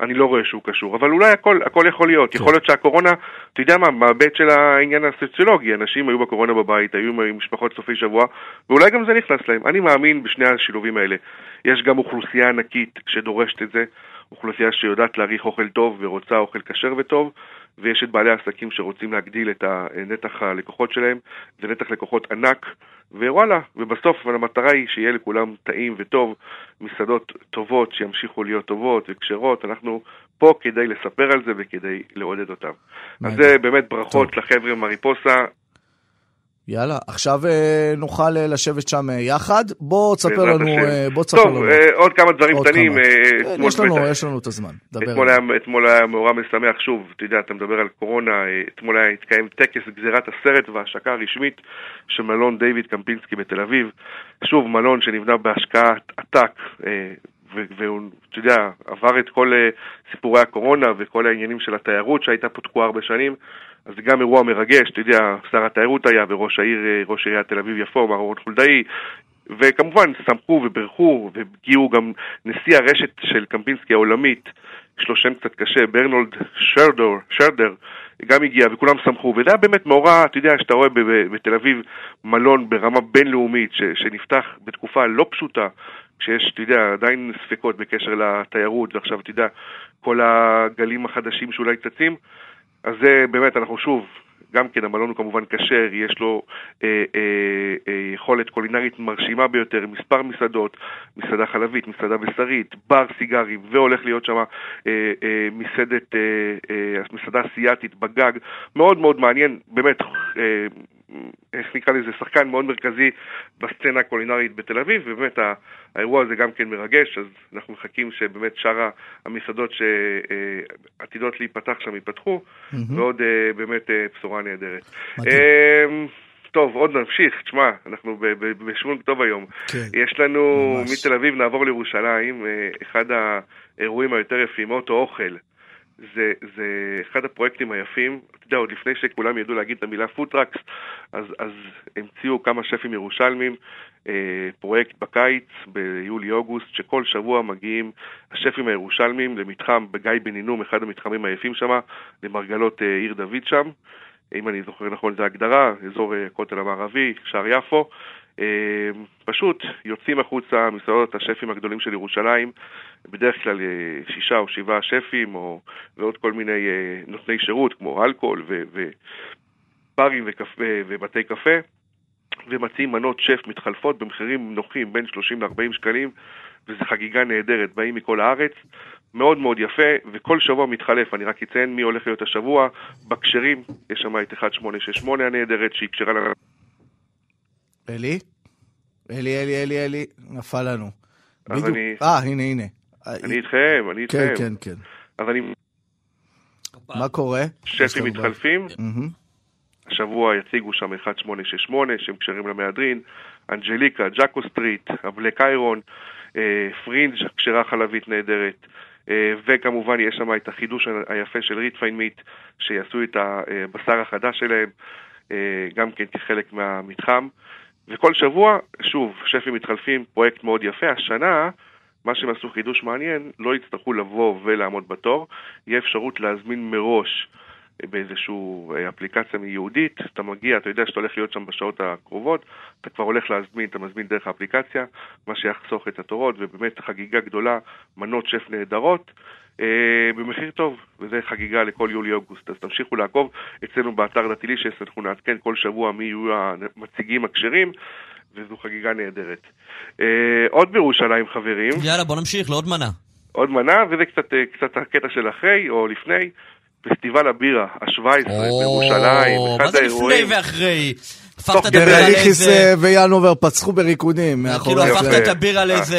אני לא רואה שהוא קשור, אבל אולי הכל, הכל יכול להיות. יכול להיות שהקורונה, אתה יודע מה, בהיבט של העניין הסוציולוגי, אנשים היו בקורונה בבית, היו עם משפחות סופי שבוע, ואולי גם זה נכנס להם. אני מאמין בשני השילובים האלה. יש גם אוכלוסייה ענקית שדורשת את זה, אוכלוסייה שיודעת להעריך אוכל טוב ורוצה אוכל כשר וטוב, ויש את בעלי העסקים שרוצים להגדיל את נתח הלקוחות שלהם, זה נתח לקוחות ענק, ווואלה, ובסוף המטרה היא שיהיה לכולם טעים וטוב, מסעדות טובות שימשיכו להיות טובות וכשרות, אנחנו פה כדי לספר על זה וכדי לעודד אותם. אז זה באמת ברכות טוב. לחבר'ה מריפוסה, יאללה, עכשיו אה, נוכל אה, לשבת שם אה, יחד. בוא תספר לנו, בוא תספר לנו. טוב, עוד כמה דברים קטנים. כן, יש, לנו. יש לנו את הזמן, אתמול היה, אתמול היה מאורע משמח, שוב, אתה יודע, אתה מדבר על קורונה, אתמול היה התקיים טקס גזירת הסרט וההשקה הרשמית של מלון דיוויד קמפינסקי בתל אביב. שוב, מלון שנבנה בהשקעת עתק. והוא, אתה יודע, עבר את כל סיפורי הקורונה וכל העניינים של התיירות שהייתה פה תקועה הרבה שנים. אז זה גם אירוע מרגש, אתה יודע, שר התיירות היה וראש העיר, אה, ראש עיריית תל אביב-יפו, מר אורן חולדאי, וכמובן שמחו ובירכו, והגיעו גם נשיא הרשת של קמפינסקי העולמית, יש לו שם קצת קשה, ברנולד שרדר, שרדר, גם הגיע, וכולם שמחו, וזה היה באמת מאורע, אתה יודע, שאתה רואה בתל אביב מלון ברמה בינלאומית, ש, שנפתח בתקופה לא פשוטה, כשיש, אתה יודע, עדיין ספקות בקשר לתיירות, ועכשיו, אתה יודע, כל הגלים החדשים שאולי צצים, אז זה באמת, אנחנו שוב, גם כן, המלון הוא כמובן כשר, יש לו אה, אה, אה, יכולת קולינרית מרשימה ביותר, מספר מסעדות, מסעדה חלבית, מסעדה בשרית, בר סיגרים, והולך להיות שם אה, אה, מסעדת, אה, אה, מסעדה אסיאתית בגג, מאוד מאוד מעניין, באמת, אה, איך נקרא לזה, שחקן מאוד מרכזי בסצנה הקולינרית בתל אביב, ובאמת האירוע הזה גם כן מרגש, אז אנחנו מחכים שבאמת שאר המסעדות שעתידות להיפתח שם ייפתחו, mm-hmm. ועוד אה, באמת אה, בשורה נהדרת. אמ, טוב, עוד נמשיך, תשמע, אנחנו בשמון טוב היום. כן. יש לנו ממש. מתל אביב נעבור לירושלים, אה, אחד האירועים היותר יפים, אוטו אוכל. זה, זה אחד הפרויקטים היפים, אתה יודע, עוד לפני שכולם ידעו להגיד את המילה food trucks, אז, אז המציאו כמה שפים ירושלמים, אה, פרויקט בקיץ, ביולי-אוגוסט, שכל שבוע מגיעים השפים הירושלמים למתחם בגיא בן אחד המתחמים היפים שם, למרגלות אה, עיר דוד שם. אם אני זוכר נכון את ההגדרה, אזור אה, הכותל המערבי, שער יפו. אה, פשוט יוצאים החוצה מסעדות השפים הגדולים של ירושלים, בדרך כלל אה, שישה או שבעה שפים, או, ועוד כל מיני אה, נותני שירות כמו אלכוהול וברים וקפה, ובתי קפה, ומציעים מנות שף מתחלפות במחירים נוחים בין 30 ל-40 שקלים, וזו חגיגה נהדרת, באים מכל הארץ. מאוד מאוד יפה, וכל שבוע מתחלף, אני רק אציין מי הולך להיות השבוע. בכשרים, יש שם את 1868 הנהדרת, שהיא כשרה ל... אלי? אלי, אלי, אלי, אלי, נפל לנו. אז בדיוק. אה, הנה, הנה. אני איתכם, אני כן, איתכם. כן, כן, כן. אז אני... מה קורה? שפים מתחלפים. השבוע יציגו שם 1868, שהם כשרים למהדרין, אנג'ליקה, ג'אקו סטריט, הבלאק איירון, אה, פרינג', כשרה חלבית נהדרת. אה, וכמובן יש שם את החידוש היפה של רידיפיין מיט, שיעשו את הבשר החדש שלהם, אה, גם כן כחלק מהמתחם. וכל שבוע, שוב, שפים מתחלפים, פרויקט מאוד יפה. השנה, מה שהם עשו חידוש מעניין, לא יצטרכו לבוא ולעמוד בתור, יהיה אפשרות להזמין מראש באיזושהי אפליקציה ייעודית, אתה מגיע, אתה יודע שאתה הולך להיות שם בשעות הקרובות, אתה כבר הולך להזמין, אתה מזמין דרך האפליקציה, מה שיחסוך את התורות, ובאמת חגיגה גדולה, מנות שף נהדרות. אה, במחיר טוב, וזה חגיגה לכל יולי-אוגוסט. אז תמשיכו לעקוב אצלנו באתר דתילישס, אנחנו נעדכן כל שבוע מי יהיו המציגים הכשרים, וזו חגיגה נהדרת. אה, עוד בירושלים, חברים. יאללה, בוא נמשיך לעוד מנה. עוד מנה, וזה קצת, אה, קצת הקטע של אחרי או לפני. פסטיבל הבירה, ה-17 בירושלים, אחד האירועים. מה זה לפני ואחרי? הפכת את הבירה לאיזה... וינובר פצחו בריקודים. כאילו הפכת את הבירה לאיזה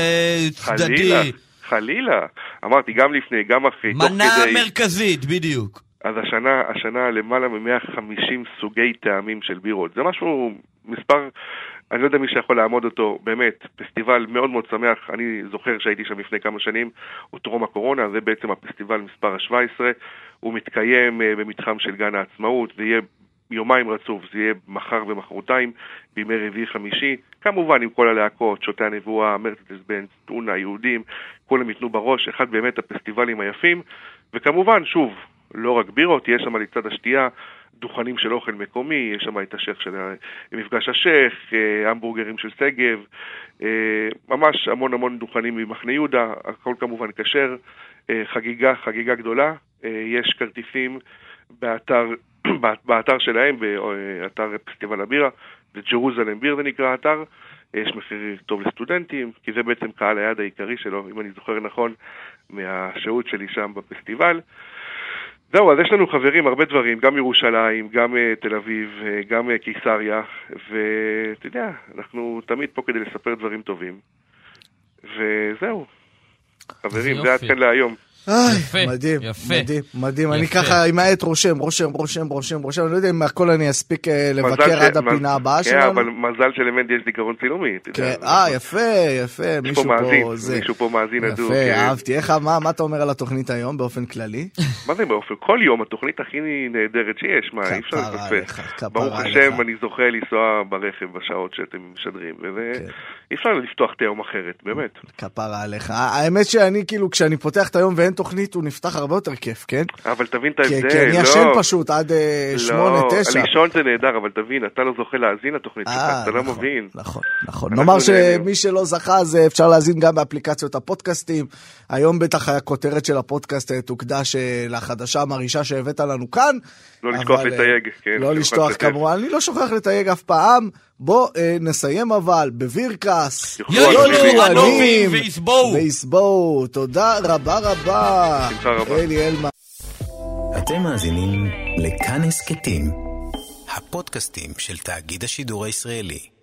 צדדי. חלילה. אמרתי, גם לפני, גם אחרי, מנה מרכזית, בדיוק. אז השנה, השנה למעלה מ-150 סוגי טעמים של בירות. זה משהו, מספר, אני לא יודע מי שיכול לעמוד אותו, באמת, פסטיבל מאוד מאוד שמח. אני זוכר שהייתי שם לפני כמה שנים, הוא טרום הקורונה, זה בעצם הפסטיבל מספר ה-17. הוא מתקיים uh, במתחם של גן העצמאות, ויהיה יומיים רצוף, זה יהיה מחר ומחרתיים, בימי רביעי-חמישי, כמובן עם כל הלהקות, שוטי הנבואה, מרצדס בנץ, טונה, יהודים, כולם ייתנו בראש, אחד באמת הפסטיבלים היפים, וכמובן, שוב, לא רק בירות, יש שם לצד השתייה דוכנים של אוכל מקומי, יש שם את השייח של מפגש השייח, אה, המבורגרים של שגב, אה, ממש המון המון דוכנים ממחנה יהודה, הכל כמובן כשר, אה, חגיגה, חגיגה גדולה, יש כרטיסים באתר, באתר שלהם, באתר פסטיבל הבירה, זה ג'רוזלם ביר זה נקרא האתר, יש מחיר טוב לסטודנטים, כי זה בעצם קהל היעד העיקרי שלו, אם אני זוכר נכון, מהשהות שלי שם בפסטיבל. זהו, אז יש לנו חברים, הרבה דברים, גם ירושלים, גם uh, תל אביב, uh, גם uh, קיסריה, ואתה יודע, אנחנו תמיד פה כדי לספר דברים טובים. וזהו. חברים, זה עד כאן להיום. יפה, מדהים, יפה. מדהים, מדהים. אני ככה עם העט רושם, רושם, רושם, רושם, רושם. אני לא יודע אם הכל אני אספיק אה, לבקר עד הפינה הבאה שלנו. כן, אבל מזל שלמנדי יש זיכרון צילומי. כן, אה, יפה, יפה. מישהו פה מישהו פה מאזין הדוק. יפה, כן. אהבתי. איך, מה אתה אומר על התוכנית היום באופן כללי? מה זה באופן? כל יום התוכנית הכי נהדרת שיש, מה, אי אפשר לפספס. ברוך השם, אני זוכה לנסוע ברכב בשעות שאתם משדרים, ואי כן. אפשר לפתוח את היום אחרת, באמת. כפרה עליך. האמת שאני, כאילו, כשאני פותח את היום ואין תוכנית הוא נפתח הרבה יותר כיף, כן? אבל תבין את ההבדל, לא. כי אני ישן פשוט עד אה, שמונה, תשע. לא, לישון זה נהדר, אבל תבין, אתה לא זוכה להאזין לתוכנית שלך, אה, אתה לא נכון, מבין. נכון, נכון. נאמר שמי שלא זכה, אז אפשר להאזין גם באפליקציות הפודקאסטים. היום בטח הכותרת של הפודקאסט אה, תוקדש לחדשה המרעישה שהבאת לנו כאן. לא לשכוח לתייג, כן. לא לשכוח כמובן, אני לא שוכח לתייג אף פעם. בוא אה, נסיים אבל בווירקס. יולו ענובים ויסבואו. ויסבואו. תודה רבה רבה. רבה. אלי אלמה. אתם מאזינים לכאן הסכתים, הפודקאסטים של תאגיד השידור הישראלי.